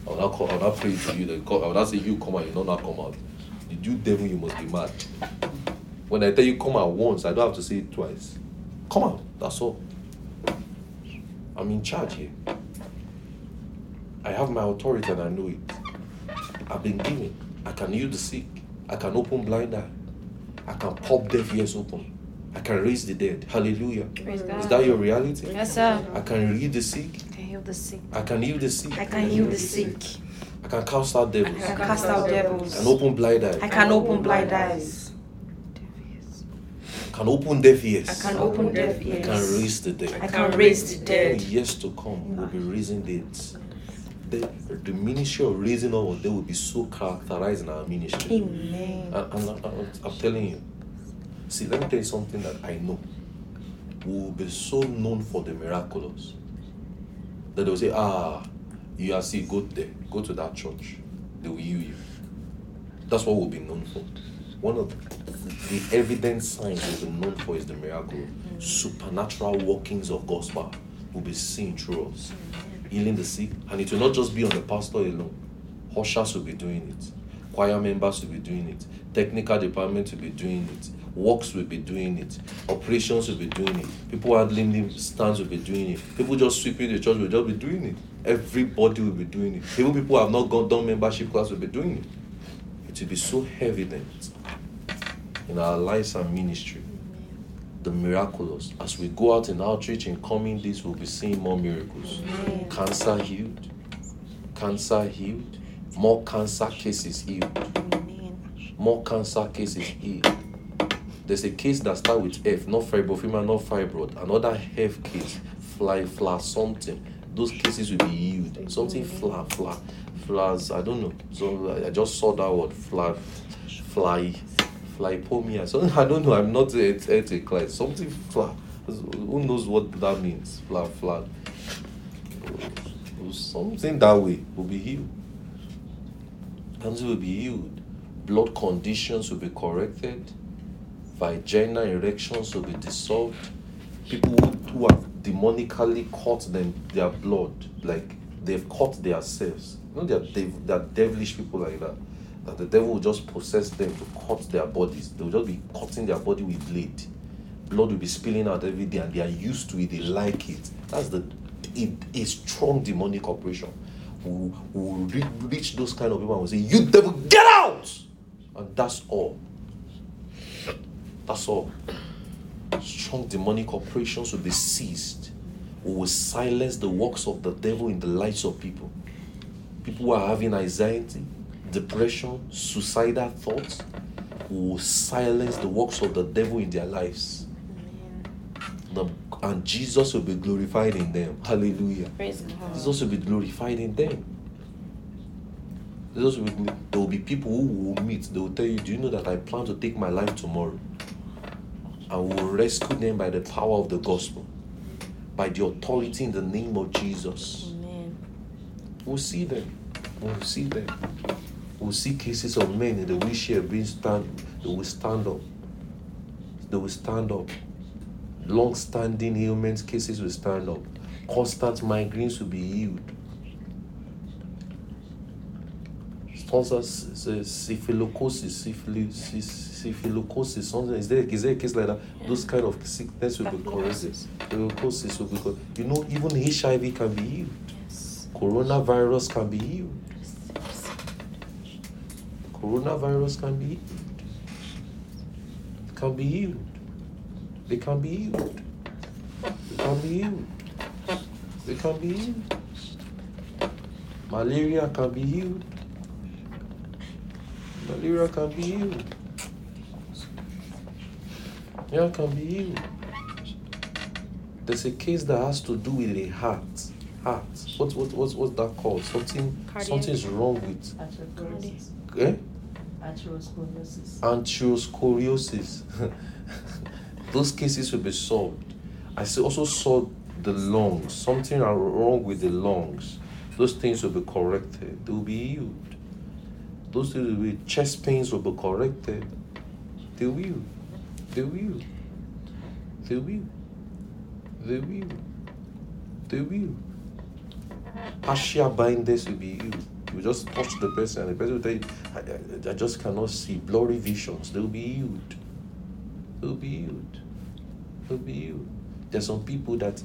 I will not, call, I will not pray to you. Call, I will not say, you come out, you will not come out. The you devil, you must be mad. When I tell you come out once, I don't have to say it twice. Come out, that's all. I'm in charge here. I have my authority and I know it. I've been given. I can heal the sick. I can open blind eye. I can pop deaf ears open. I can raise the dead. Hallelujah. Is that your reality? Yes, sir. I can heal the sick. I can heal the sick. I can heal the sick. I can heal the sick. I can cast out devils. I can cast out devils. I can open blind eyes. I can open blind eyes. I can open deaf ears. I can open deaf I can raise the dead. I can raise the dead. In dead. years to come, we'll be raising dead. The, the ministry of raising up of dead will be so characterized in our ministry. Amen. And, and, and I'm telling you. See, let me tell you something that I know. We will be so known for the miraculous that they'll say, ah, you are see, go there, go to that church. They will heal you. That's what we'll be known for. One of the evident signs we'll be known for is the miracle. Supernatural workings of God's power will be seen through us. Healing the sick. And it will not just be on the pastor alone. Ushers will be doing it. Choir members will be doing it. Technical department will be doing it. Works will be doing it. Operations will be doing it. People handling the stands will be doing it. People just sweeping the church will just be doing it. Everybody will be doing it. Even people who have not gone done membership class will be doing it. It will be so evident in our lives and ministry. The miraculous. As we go out in outreach in coming days, we'll be seeing more miracles. Cancer healed, cancer healed, more cancer cases healed, more cancer cases healed. There's a case that starts with F, not fibromyalgia, not fibroid. Another F case, fly, fla, something. Those cases will be healed. Something fla, fla, flas. I don't know. So I- I just saw that word, fla, fly, flypomia. So *laughs* I don't know. I'm not a, a, a client. Something fla. Who knows what that means? Fla, fla. Something that way will be healed. Cancer will be healed. Blood conditions will be corrected. Vaginal erections will be dissolved. People who, have demonically caught them their blood, like they've caught themselves. You know, they're, dev- they're devilish people like that. That the devil will just possess them to cut their bodies. They will just be cutting their body with blade. Blood will be spilling out every day, and they are used to it. They like it. That's the a, a strong demonic operation. Will will reach those kind of people and will say, "You devil, get out!" And that's all. That's all. Strong demonic operations will be seized. We will silence the works of the devil in the lives of people. People who are having anxiety, depression, suicidal thoughts, we will silence the works of the devil in their lives. The- and Jesus will be glorified in them. Hallelujah. Praise God. Jesus will be glorified in them. Jesus will be, there will be people who will meet. They will tell you, Do you know that I plan to take my life tomorrow? And we will rescue them by the power of the gospel, by the authority in the name of Jesus. Amen. We'll see them. We'll see them. We'll see cases of men in the wheelchair being stand. They will stand up. They will stand up. Long-standing ailments cases will stand up. Constant migraines will be healed. Sponsors syphilocosis, syphilis, syphilocosis, something. Is there, is there a case like that? Those kind of sickness will be corrected. Syphilocosis will be corrected. You know, even HIV can be healed. Yes. Coronavirus can be healed. Coronavirus can be healed. Can be healed. They can be healed. They can be healed. They can be healed. Malaria can be healed. Malaria can be healed. Yeah, can be healed. There's a case that has to do with the heart. Heart. What what what's what's that called? Something Cardiac. something's wrong with Atherosclerosis. eh? Atherosclerosis. Angioscoliosis. *laughs* Those cases will be solved. I see- also saw the lungs. Something are wrong with the lungs. Those things will be corrected. They will be healed. Those things will be chest pains will be corrected. They will. They will. They will. They will. They will. Partial blindness will be healed. You just touch the person, and the person will tell you, I, I, I just cannot see. Blurry visions, they'll be healed. They'll be healed. They'll be healed. There's some people that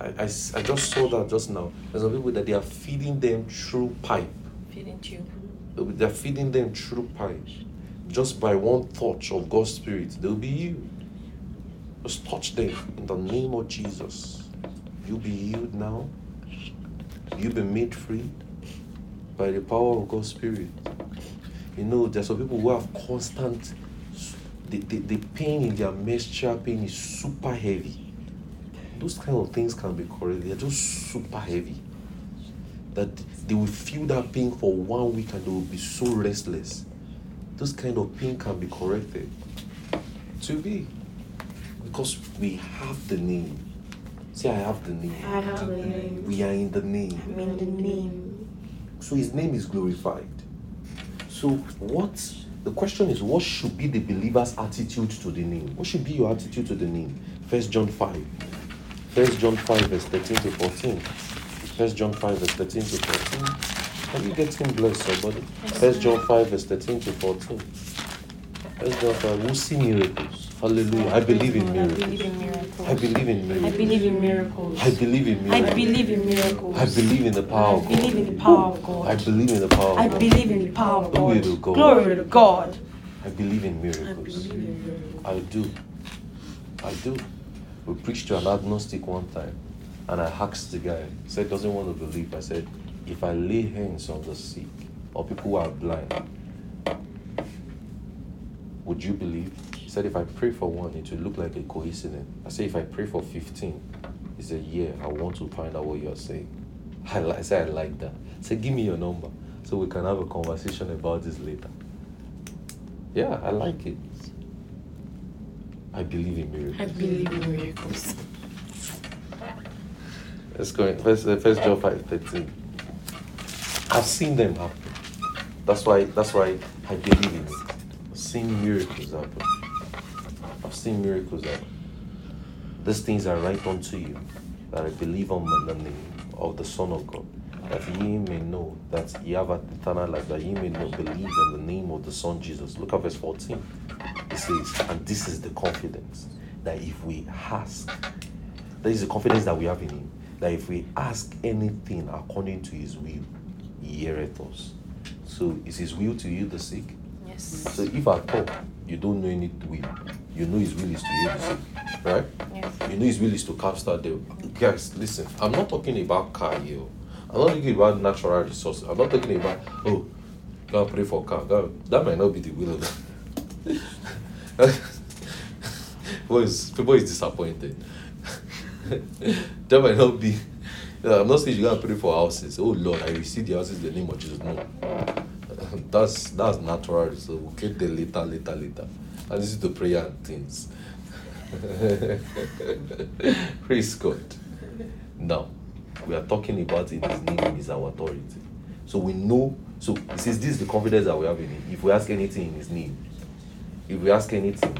I I just saw that just now. There's some people that they are feeding them through pipe. Feeding tube. They're feeding them through pipe. Just by one touch of God's Spirit, they'll be healed. Just touch them in the name of Jesus. You'll be healed now. You'll be made free by the power of God's Spirit. You know, there's some people who have constant, the, the, the pain in their menstrual pain is super heavy. Those kind of things can be corrected. They're just super heavy. That they will feel that pain for one week and they will be so restless. Those kind of pain can be corrected. To be. Because we have the name. Say, I have the name. I have the name. We are in the name. I'm in the name. So his name is glorified. So what the question is what should be the believer's attitude to the name? What should be your attitude to the name? First John 5. First John 5 verse 13 to 14. First John 5 verse 13 to 14. Are you getting blessed, somebody? First John 5 verse 13 to 14. First John 5. We'll see miracles. Hallelujah. I believe in miracles. I believe in miracles. I believe in miracles. I believe in miracles. I believe in miracles. believe. I believe in the power I of believe God. in the power of God. I believe in the power of God. I believe in the power of God. Glory to God. Glory to God. I believe in miracles. believe in miracles. I do. I do. We preached to an agnostic one time, and I asked the guy. He said doesn't want to believe. I said, if I lay hands on the sick or people who are blind, would you believe? He said, if I pray for one, it will look like a coincidence. I say, if I pray for 15, he said, yeah, I want to find out what you're saying. *laughs* I, li- I said, I like that. I said, give me your number so we can have a conversation about this later. Yeah, I like it. I believe in miracles. I believe in miracles. Let's go in. First, uh, first John five thirteen. I've seen them happen. That's why. That's why I believe in it. I've seen miracles happen. I've seen miracles happen. These things are right unto you that I believe on the name of the Son of God, that ye may know that ye have eternal life, that ye may know, believe in the name of the Son Jesus. Look at verse 14. It says, and this is the confidence that if we ask, that is the confidence that we have in Him, that if we ask anything according to His will, heareth us. So is His will to heal the sick? Yes. So if at all you don't know any will, you know His will is to heal the sick, right? Yes. You know His will is to cast out devil. Guys, listen, I'm not talking about car here. I'm not talking about natural resources. I'm not talking about oh, God pray for car. God, that might not be the will of God. people is people is disappointed. *laughs* that might not be. I'm not saying you gotta pray for houses. Oh Lord, I receive the houses in the name of Jesus. No, *laughs* that's that's natural. So we'll get there later, later, later. And this is the prayer and things. *laughs* Praise God. Now, we are talking about in His name, His our authority. So we know. So says this is the confidence that we have in Him. If we ask anything in His name, if we ask anything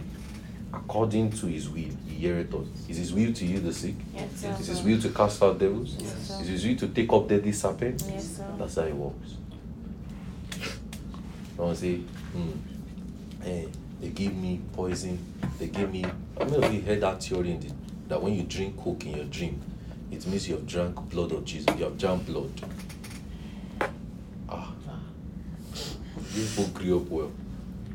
according to His will, He heareth us. Is His will to heal the sick? Yes, sir. Is His will to cast out devils? Yes, sir. Is His will to take up deadly serpents? Yes, sir. That's how it works. Someone say, hmm, eh, they give me poison. They give me. I mean, you heard that theory in the, that when you drink coke in your dream, it means you have drank blood of Jesus. You have drank blood. Ah, you people grew up well. *laughs*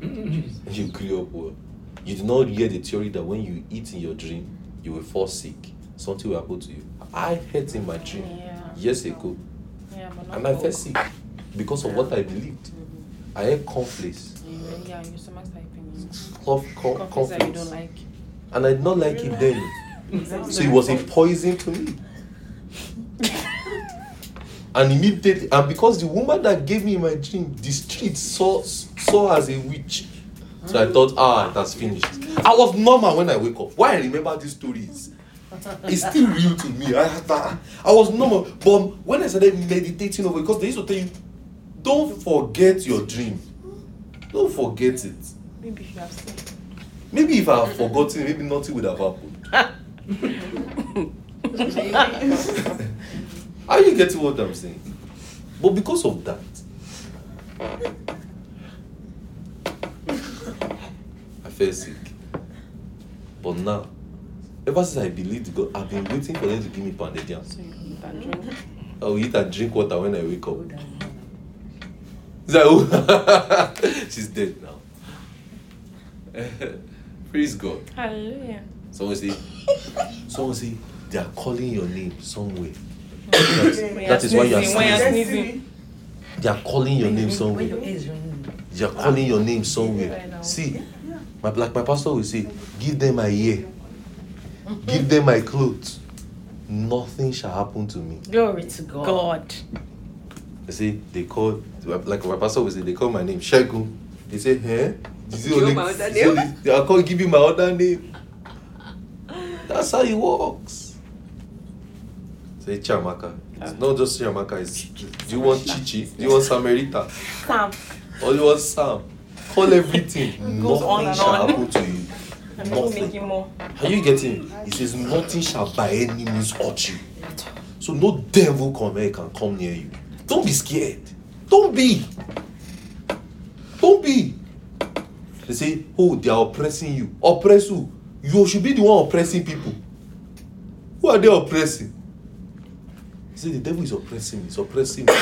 you grew up well. You did not hear the theory that when you eat in your dream, you will fall sick. Something will happen to you. I heard in my dream Yeah. years ago. Yeah, And I felt sick because of what I believed. Mm-hmm. I ate cornflakes, Yeah, your stomach's typing. cough, co- Coffees that you don't like. and I did not like it then. So it was a poison to me. *laughs* and immediately, and because the woman that gave me my dream, the street saw saw as a witch. So I thought, ah, that's finished. I was normal when I wake up. Why I remember these stories? It's still real to me. I, I, I was normal, but when I started meditating over, it, because they used to tell you, don't forget your dream. Don't forget it. Maybe if you have said. Maybe if I have forgotten, maybe nothing would have happened. *laughs* Are you getting what I'm saying? But because of that, I sick. But now, ever since I believed God, I've been waiting for them to give me pounded yam. So you eat. I will eat and drink water when I wake up. Is that who? *laughs* She's dead now. *laughs* Praise God. Hallelujah. Someone say, someone say, they are calling your name somewhere. That- that is why you are Sneezing, when you're sneezing. sneezing. They are calling your name somewhere. When your ears ring. They are calling your name somewhere. See, my like my pastor will say, give them my ear, give them my clothes. Nothing shall happen to me. Glory to God. God. They say they call like my pastor will say they call my name Shegun. They say, eh? Is it Give only, my other is it only- they are call give you my other name. That's how it works. Say Chiamaka. It's not just Chiamaka. It's do you want Chichi? Do you want Samarita? Sam. Or you want Sam? Call everything. goes on Nothing and shall on. happen to you. I'm Nothing. more. Are you getting? it? He says nothing shall by any means hurt you. So no devil come here can come near you. Don't be scared. Don't be. Don't be. They say, oh, they are oppressing you. Oppress who? You should be the one oppressing people. Who are they oppressing? He said, the devil is oppressing me. He's oppressing me.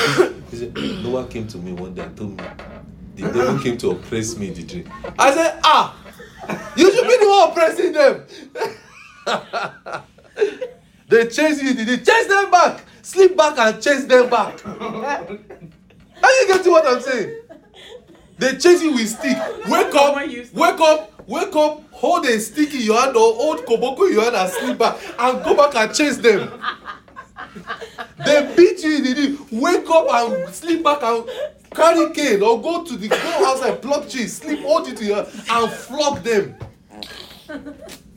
he said, *clears throat* Noah came to me one day and told me, the devil came to oppress me in the dream. I said, ah, you should be the one oppressing them. *laughs* they chase you, they chase them back. Sleep back and chase them back. *laughs* Are you getting what I'm saying? They chase you with stick. Wake up, wake up, wake up, hold a stick in your hand or hold koboko in your hand and sleep back and go back and chase them. *laughs* They beat you in the knee. Wake up and sleep back and carry cane or go to the go outside, pluck cheese, sleep, hold it to your and flog them. *laughs*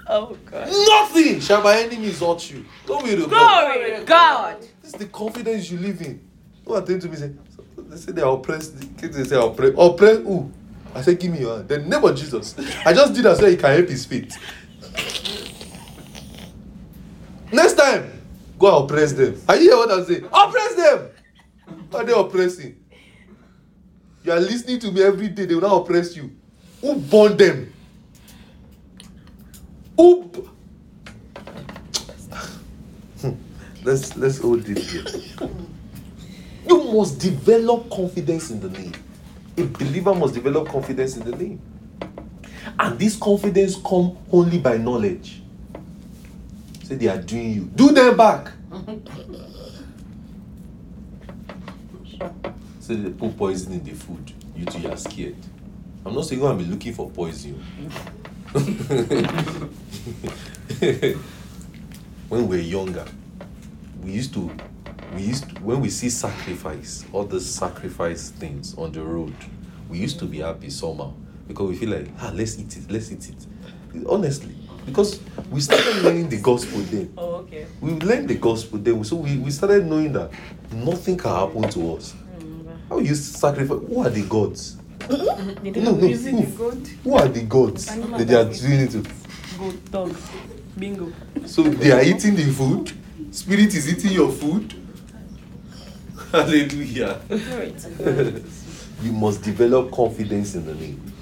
Oh God. Nothing shall by enemies hurt you. Don't be the Glory to God. This is the confidence you live in. No one to me say, they say they are oppressed. The kids they say oppressed. Oppressed who? I say, give me your hand. The name of Jesus. I just did that so he can help his feet. Next time, go and oppress them. Are you hear what I'm saying? Oppress them. Are they oppressing? You are listening to me every day. They will not oppress you. Who born them? Who? b- hmm. let's let's hold it here. You must develop confidence in the name. A believer must develop confidence in the name. And this confidence come only by knowledge. Say they are doing you. Do them back. *laughs* Say they put poison in the food. You two are scared. I'm not saying go and be looking for poison. *laughs* when we were younger, we used to we used to, when we see sacrifice all the sacrifice things on the road we used to be happy somehow because we feel like ah let's eat it let's eat it honestly because we started learning the gospel then Oh, okay. we learned the gospel then so we, we started knowing that nothing can happen to us how you sacrifice who are the gods They no no who, who are the gods that they are doing it to Goat, dog, bingo. So they are eating the food. Spirit is eating your food. *laughs* Hallelujah. You must develop confidence in the name.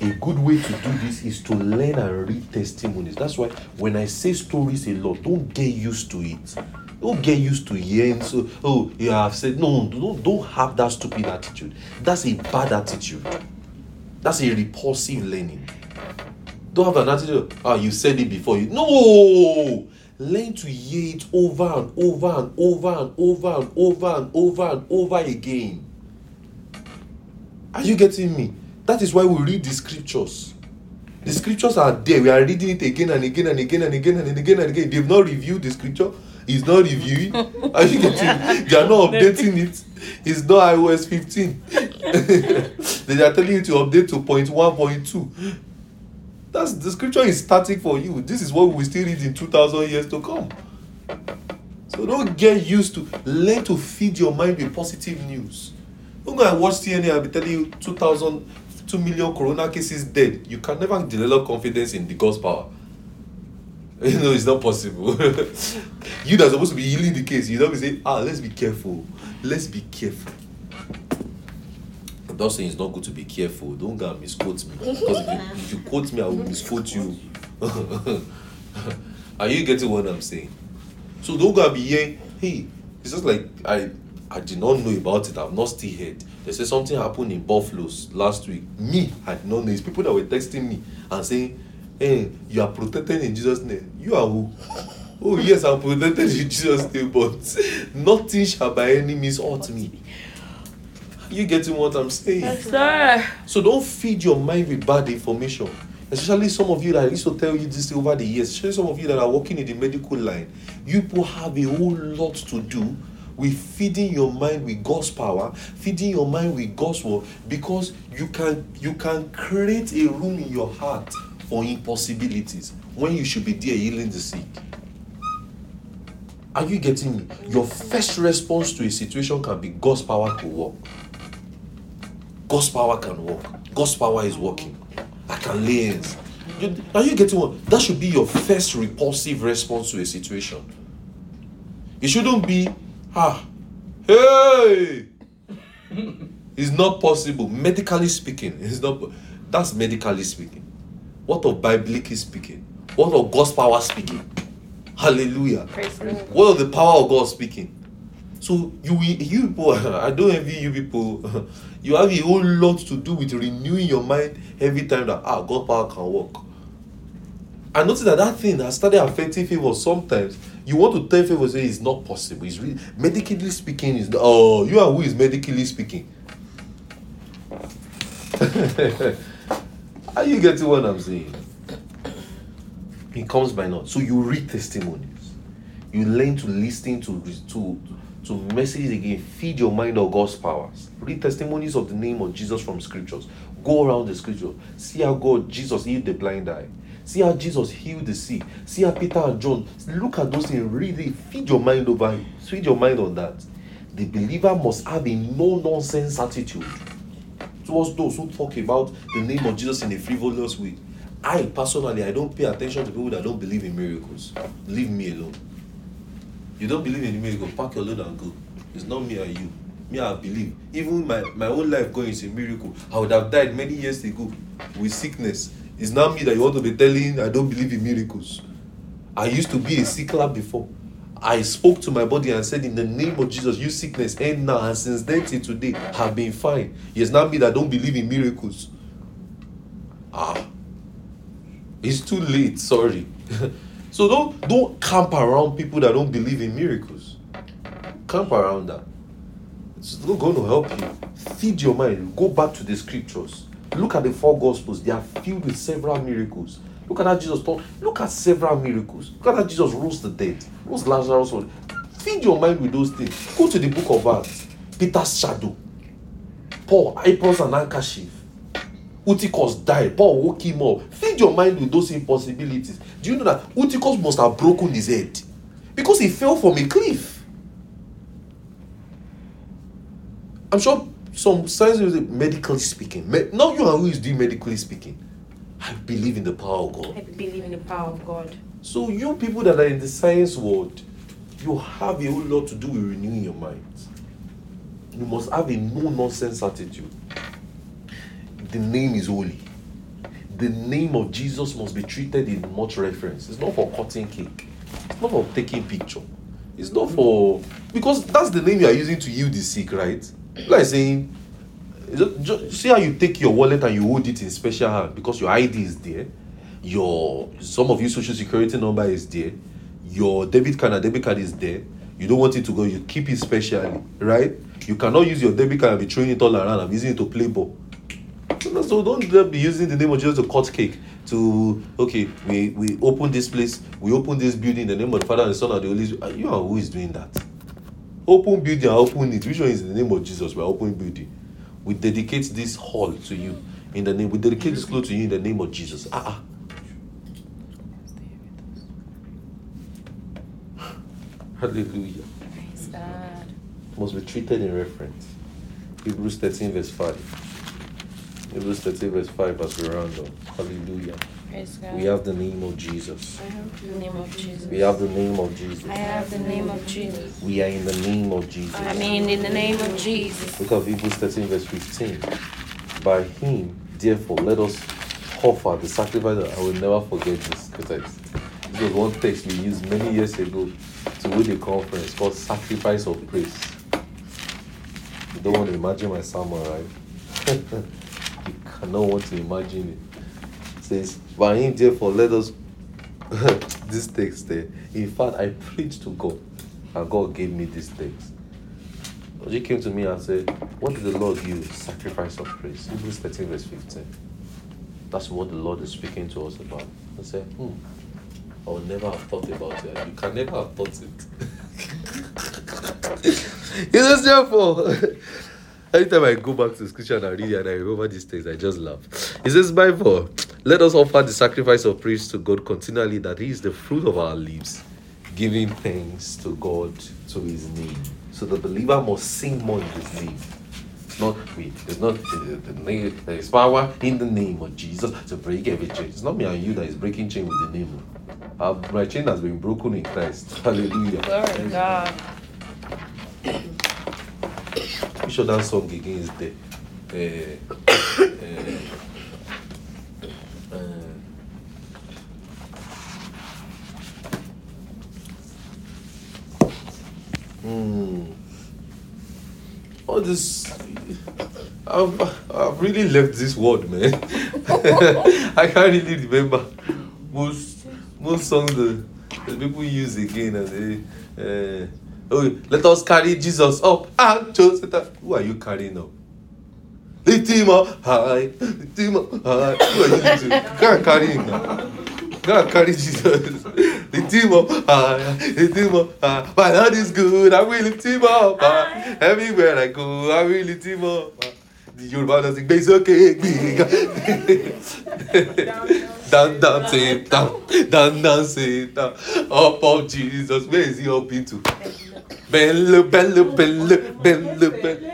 A good way to do this is to learn and read testimonies. That's why when I say stories a lot, don't get used to it. Don't get used to hearing so oh yeah I've said no don't don't have that stupid attitude. That's a bad attitude. That's a repulsive learning. Don't have an attitude. Ah, you said it before. You no. Learn to hear it over and over and over and over and over and over and over again. Are you getting me? That is why we read the scriptures. The scriptures are there. We are reading it again and again and again and again and again and again. They've not reviewed the scripture. It's not reviewing. Are you getting? They are not updating it. It's not iOS 15. *laughs* they are telling you to update to point one, point two. That's the scripture is static for you. This is what we still read in 2000 years to come. So don't get used to learn to feed your mind with positive news. Don't go and watch CNN and be telling you 2,000, 2 million corona cases dead. You can never develop confidence in the God's power. *laughs* You know, it's not possible. *laughs* you that's supposed to be healing the case, you don't be saying, ah, let's be careful. Let's be careful. I'm not saying it's not good to be careful. Don't go and misquote me. *laughs* Because if you, if you quote me, I will misquote you. Are you getting what I'm saying? So don't go and be here. hey, it's just like I I did not know about it, I've not still heard. They say something happened in Buffalo's last week. Me, I did not know. It's people that were texting me and saying, Hey, you are protected in Jesus' name. You are who? Oh yes, I'm protected in Jesus' name, but nothing shall by any means hurt me. You getting what I'm saying? Yes, Sir. So don't feed your mind with bad information. Especially some of you that I used to tell you this over the years, especially some of you that are working in the medical line. You people have a whole lot to do with feeding your mind with God's power, feeding your mind with God's word, because you can you can create a room in your heart for impossibilities when you should be there healing the sick. Are you getting me? Your first response to a situation can be God's power to work. God's power can work. God's power is working. I can lay hands. Are you getting what? That should be your first repulsive response to a situation. It shouldn't be, ah, hey. *laughs* It's not possible. Medically speaking, it's not. That's medically speaking. What of biblically speaking? What of God's power speaking? Hallelujah. Praise What of the power of God speaking? So you you people, *laughs* I don't envy you people. *laughs* You have a whole lot to do with renewing your mind every time that ah God power can work. I noticed that that thing has started affecting people sometimes. You want to tell people say it's not possible. It's really medically speaking. Is oh you are who is medically speaking. *laughs* Are you getting what I'm saying? It comes by not. So you read testimonies. You learn to listen to to to messages again. Feed your mind on God's powers. Read testimonies of the name of Jesus from scriptures. Go around the scripture. See how God Jesus healed the blind eye. See how Jesus healed the sick. See how Peter and John. Look at those things. Read it. Feed your mind over. Feed your mind on that. The believer must have a no nonsense attitude towards those who talk about the name of Jesus in a frivolous way. I personally, I don't pay attention to people that don't believe in miracles. Leave me alone. You don't believe in the miracle, pack your load and go. It's not me and you. Me, I believe. Even my, my own life going is a miracle. I would have died many years ago with sickness. It's not me that you want to be telling I don't believe in miracles. I used to be a sickler before. I spoke to my body and said, In the name of Jesus, you sickness end now. And since then till today, have been fine. It's not me that don't believe in miracles. Ah. It's too late, sorry. *laughs* so don't don't camp around people that don't believe in miracles. Camp around that. It's not going to help you. Feed your mind. Go back to the scriptures. Look at the four gospels. They are filled with several miracles. Look at how Jesus taught. Look at several miracles. Look at how Jesus rose the dead. Rose Lazarus. Feed your mind with those things. Go to the book of Acts. Peter's shadow. Paul, aprons and handkerchief. Eutychus died. Paul woke him up. Feed your mind with those impossibilities. Do you know that Eutychus must have broken his head? Because he fell from a cliff. I'm sure some science medically speaking. Me- now you are who is doing medically speaking. I believe in the power of God. I believe in the power of God. So you people that are in the science world, you have a whole lot to do with renewing your minds. You must have a no-nonsense attitude. The name is holy. The name of Jesus must be treated in much reference. It's not for cutting cake. It's not for taking picture. It's not for because that's the name you are using to heal the sick, right? Like saying, ju- ju- see how you take your wallet and you hold it in special hand because your ID is there your some of your social security number is there your debit card and debit card is there. You don't want it to go you keep it specially right? You cannot use your debit card and be throwing it all around i'm using it to play ball. So don't be using the name of jesus to cut cake to okay we we open this place we open this building in the name of the father and the son and the holy spirit. Ah, you are who is doing that? Open building and open it. Which one is the name of jesus? We are opening building we dedicate this hall to you in the name we dedicate this clothes to you in the name of jesus ah ah Hallelujah. Must be treated in reference. Hebrews 13, verse 5. Hebrews 13, verse 5 as we round up. Hallelujah. Praise God. We have the name of Jesus. I have the name of Jesus. We have the name of Jesus. I have the name of Jesus. We are in the name of Jesus. I mean, in the name of Jesus. Look at Hebrews 13, verse 15. By him, therefore, let us offer the sacrifice. I will never forget this text. This was one text we used many years ago to hold a conference called Sacrifice of Praise. You don't want to imagine my sermon, right? *laughs* cannot want to imagine it. Says, By him, therefore, let us. *laughs* this text there. In fact, I preached to God, and God gave me this text. He came to me and said, What did the Lord give? Sacrifice of praise. Hebrews 13, verse 15. That's what the Lord is speaking to us about. I said, Hmm, I would never have thought about it. You can never have thought it. *laughs* it is therefore. Anytime I go back to scripture and I read and I remember these things, I just laugh. It says, Bible, let us offer the sacrifice of praise to God continually, that He is the fruit of our lips, giving thanks to God to His name. So the believer must sing more in His name. Not we. It's not the, the name. There is power in the name of Jesus to break every chain. It's not me and you that is breaking chain with the name. Our, my chain has been broken in Christ. Hallelujah. Glory to God. Which other song again is there? Uh, uh, uh, hmm. All this, I've, I've really left this world, man. *laughs* I can't really remember most most songs. that, the people use again and they, uh, Oh, let us carry Jesus up and Joseph. Who are you carrying up? Lift him up high, lift him up high. Who are you lifting? Go and carry him now. Go and carry Jesus. Lift him up high, lift him up high. My Lord is good, I will lift him up high. Everywhere I go, I will lift him up high. The Yoruba does *laughs* it, gbé sókè, gbé. Down, down, say down, down, down, say down. Up of Jesus, where is he up into? Bello, bello, bello, bello, bello.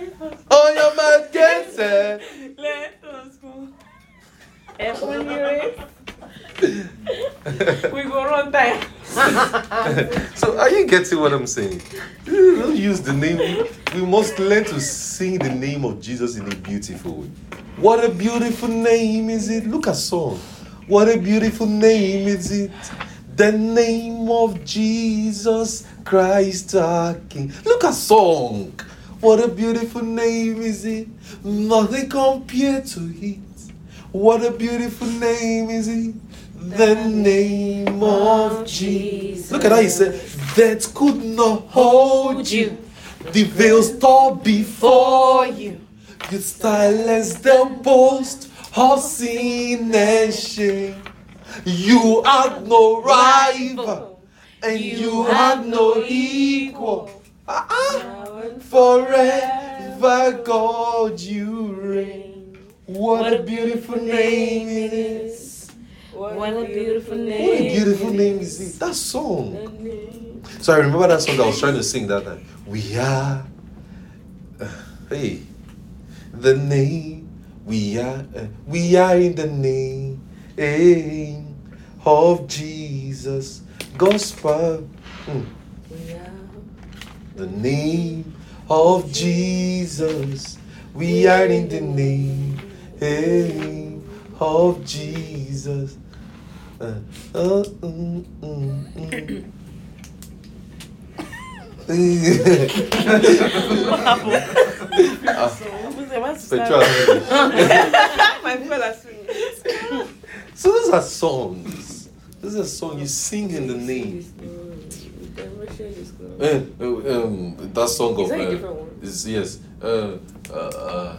Oh, your man gets it. Let us go. Everyone hear it? we go run time. So, are you getting what I'm saying? Don't use the name. We must learn to sing the name of Jesus in a beautiful way. What a beautiful name is it? Look at song. What a beautiful name is it? The name of Jesus Christ our King. Look at song. What a beautiful name is it? Nothing compared to it. What a beautiful name is it? The name of Jesus. Look at how he said, that could not hold you. The veils tore before you. You silenced the boast of sin and shame. You have no rival, and you have no equal. Ah-ah. Forever, God, you reign. What a beautiful name it is. What a beautiful name. What a name. beautiful name is it? That song. So I remember that song that I was trying to sing that time. We are, uh, hey, the name. We are, uh, we are in the name eh, of Jesus. Gospel. Mm. The name of Jesus. We are in the name eh, of Jesus. Uh, uh, mm, mm, mm. Petrol. My. So those are songs. This is a song you sing in the name. Uh, um, that song Is of that uh, is yes. Uh, uh, uh,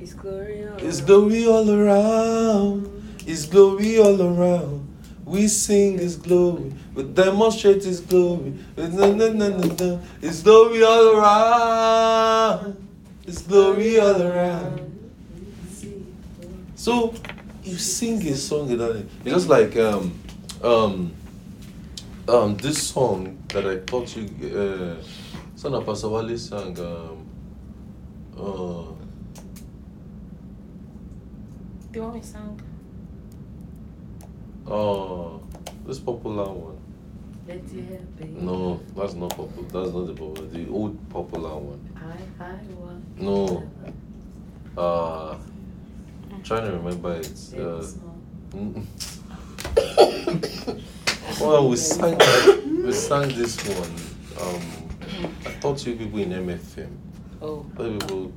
It's glory. It's glory all around. It's glory all around. We sing His glory. We demonstrate His glory. It's glory all around. It's glory all around. So you sing a song in that. It's just like um um um this song that I taught you. Uh, son of Pastor Wale sang. Um, uh, you want me to? Oh, this popular one. No, that's not popular. That's not the popular. The old popular one. No. Uh, I'm trying to remember it. Uh, *coughs* well, we sang we sang this one. Um, I thought you people in MFM. Oh. Other people.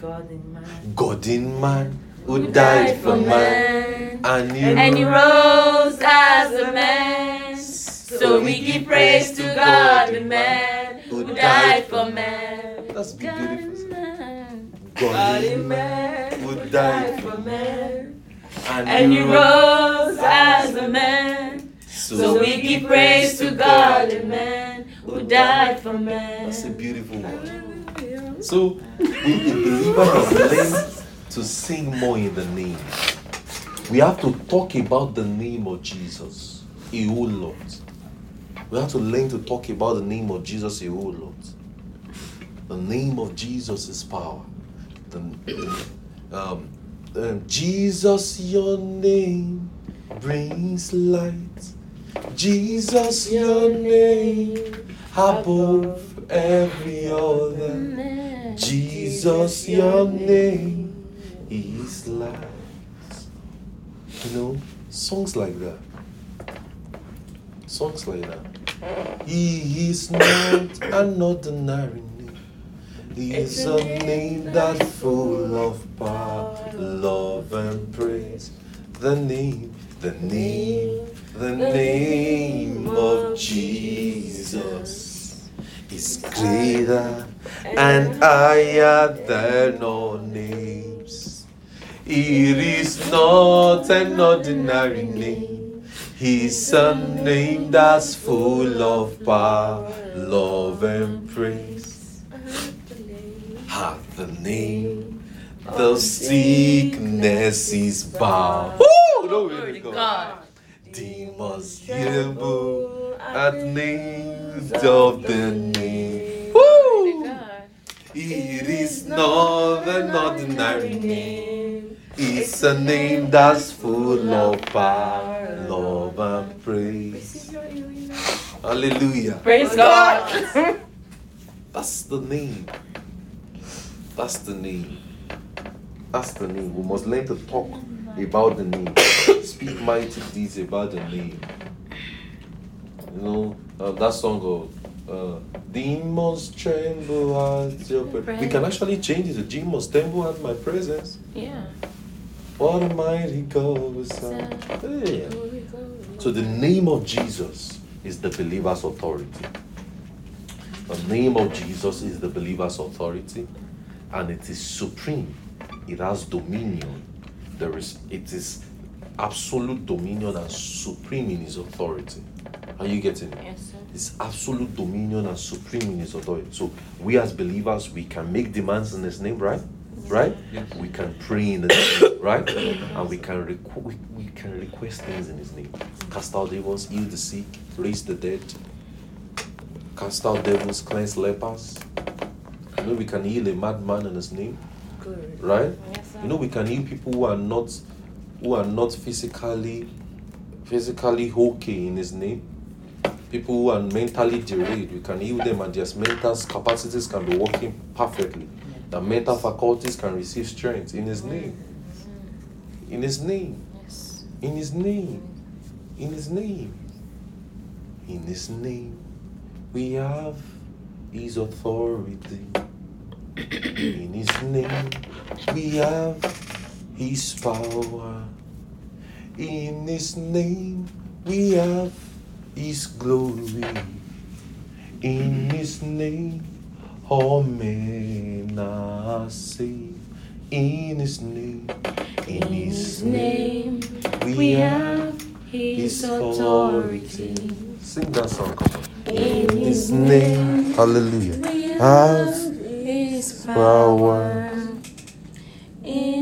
God in man. God in man who died for man, and he, And he rose. as a man. So we give praise to God, the man who died for man. That's God beautiful. in man. God in man died for man. And you rose as a man. So we give praise to God, the man who died for man. That's a beautiful one. So, we, the believer must learn to sing more in the name. We have to talk about the name of Jesus a whole lot. We have to learn to talk about the name of Jesus a whole lot. The name of Jesus is power. The, um, um, Jesus, your name brings light. Jesus, your name above every other. Jesus, your name is light. You know, songs like that. Songs like that. He is not an ordinary name. He is a name that's full of power, love, and praise. The name, the name, The name of Jesus is greater and higher than all names. It is not an ordinary name. He's a name that's full of power, love, and praise. At the name, the sickness is bound. Woo! Oh, Glory to God. God. Demons tremble at names of the name. Woo! God. It is not an ordinary name. It's a name that's full of power, love, and praise. Hallelujah. Praise God. *laughs* That's the name. That's the name. That's the name. We must learn to talk about the name. Speak mighty deeds about the name. You know, uh, that song of uh, Demons tremble at your presence. We can actually change it to Demons tremble at my presence. Yeah. What a mighty God. Yeah. So the name of Jesus is the believer's authority. The name of Jesus is the believer's authority, and it is supreme. It has dominion. There is it is absolute dominion and supreme in his authority. Are you getting it? Yes, sir. It's absolute dominion and supreme in his authority. So we as believers we can make demands in his name, right? Right? We can pray in his name, *coughs* right? And we can requ- we, we can request things in his name. Cast out devils, heal the sick, raise the dead, cast out devils, cleanse lepers. You know we can heal a madman in his name, right? Oh, yes. You know we can heal people who are not who are not physically physically okay in his name. People who are mentally derailed, we can heal them and their mental capacities can be working perfectly. The mental faculties can receive strength in his mm-hmm. name. Mm-hmm. In his name. Yes. In his name. In his name. In his name. We have his authority. In his name. We have his power. In his name. We have his glory. In his name. All men are saved. In his name. In his name. We have his authority. Sing that song, come on. In his name, hallelujah, have his power. In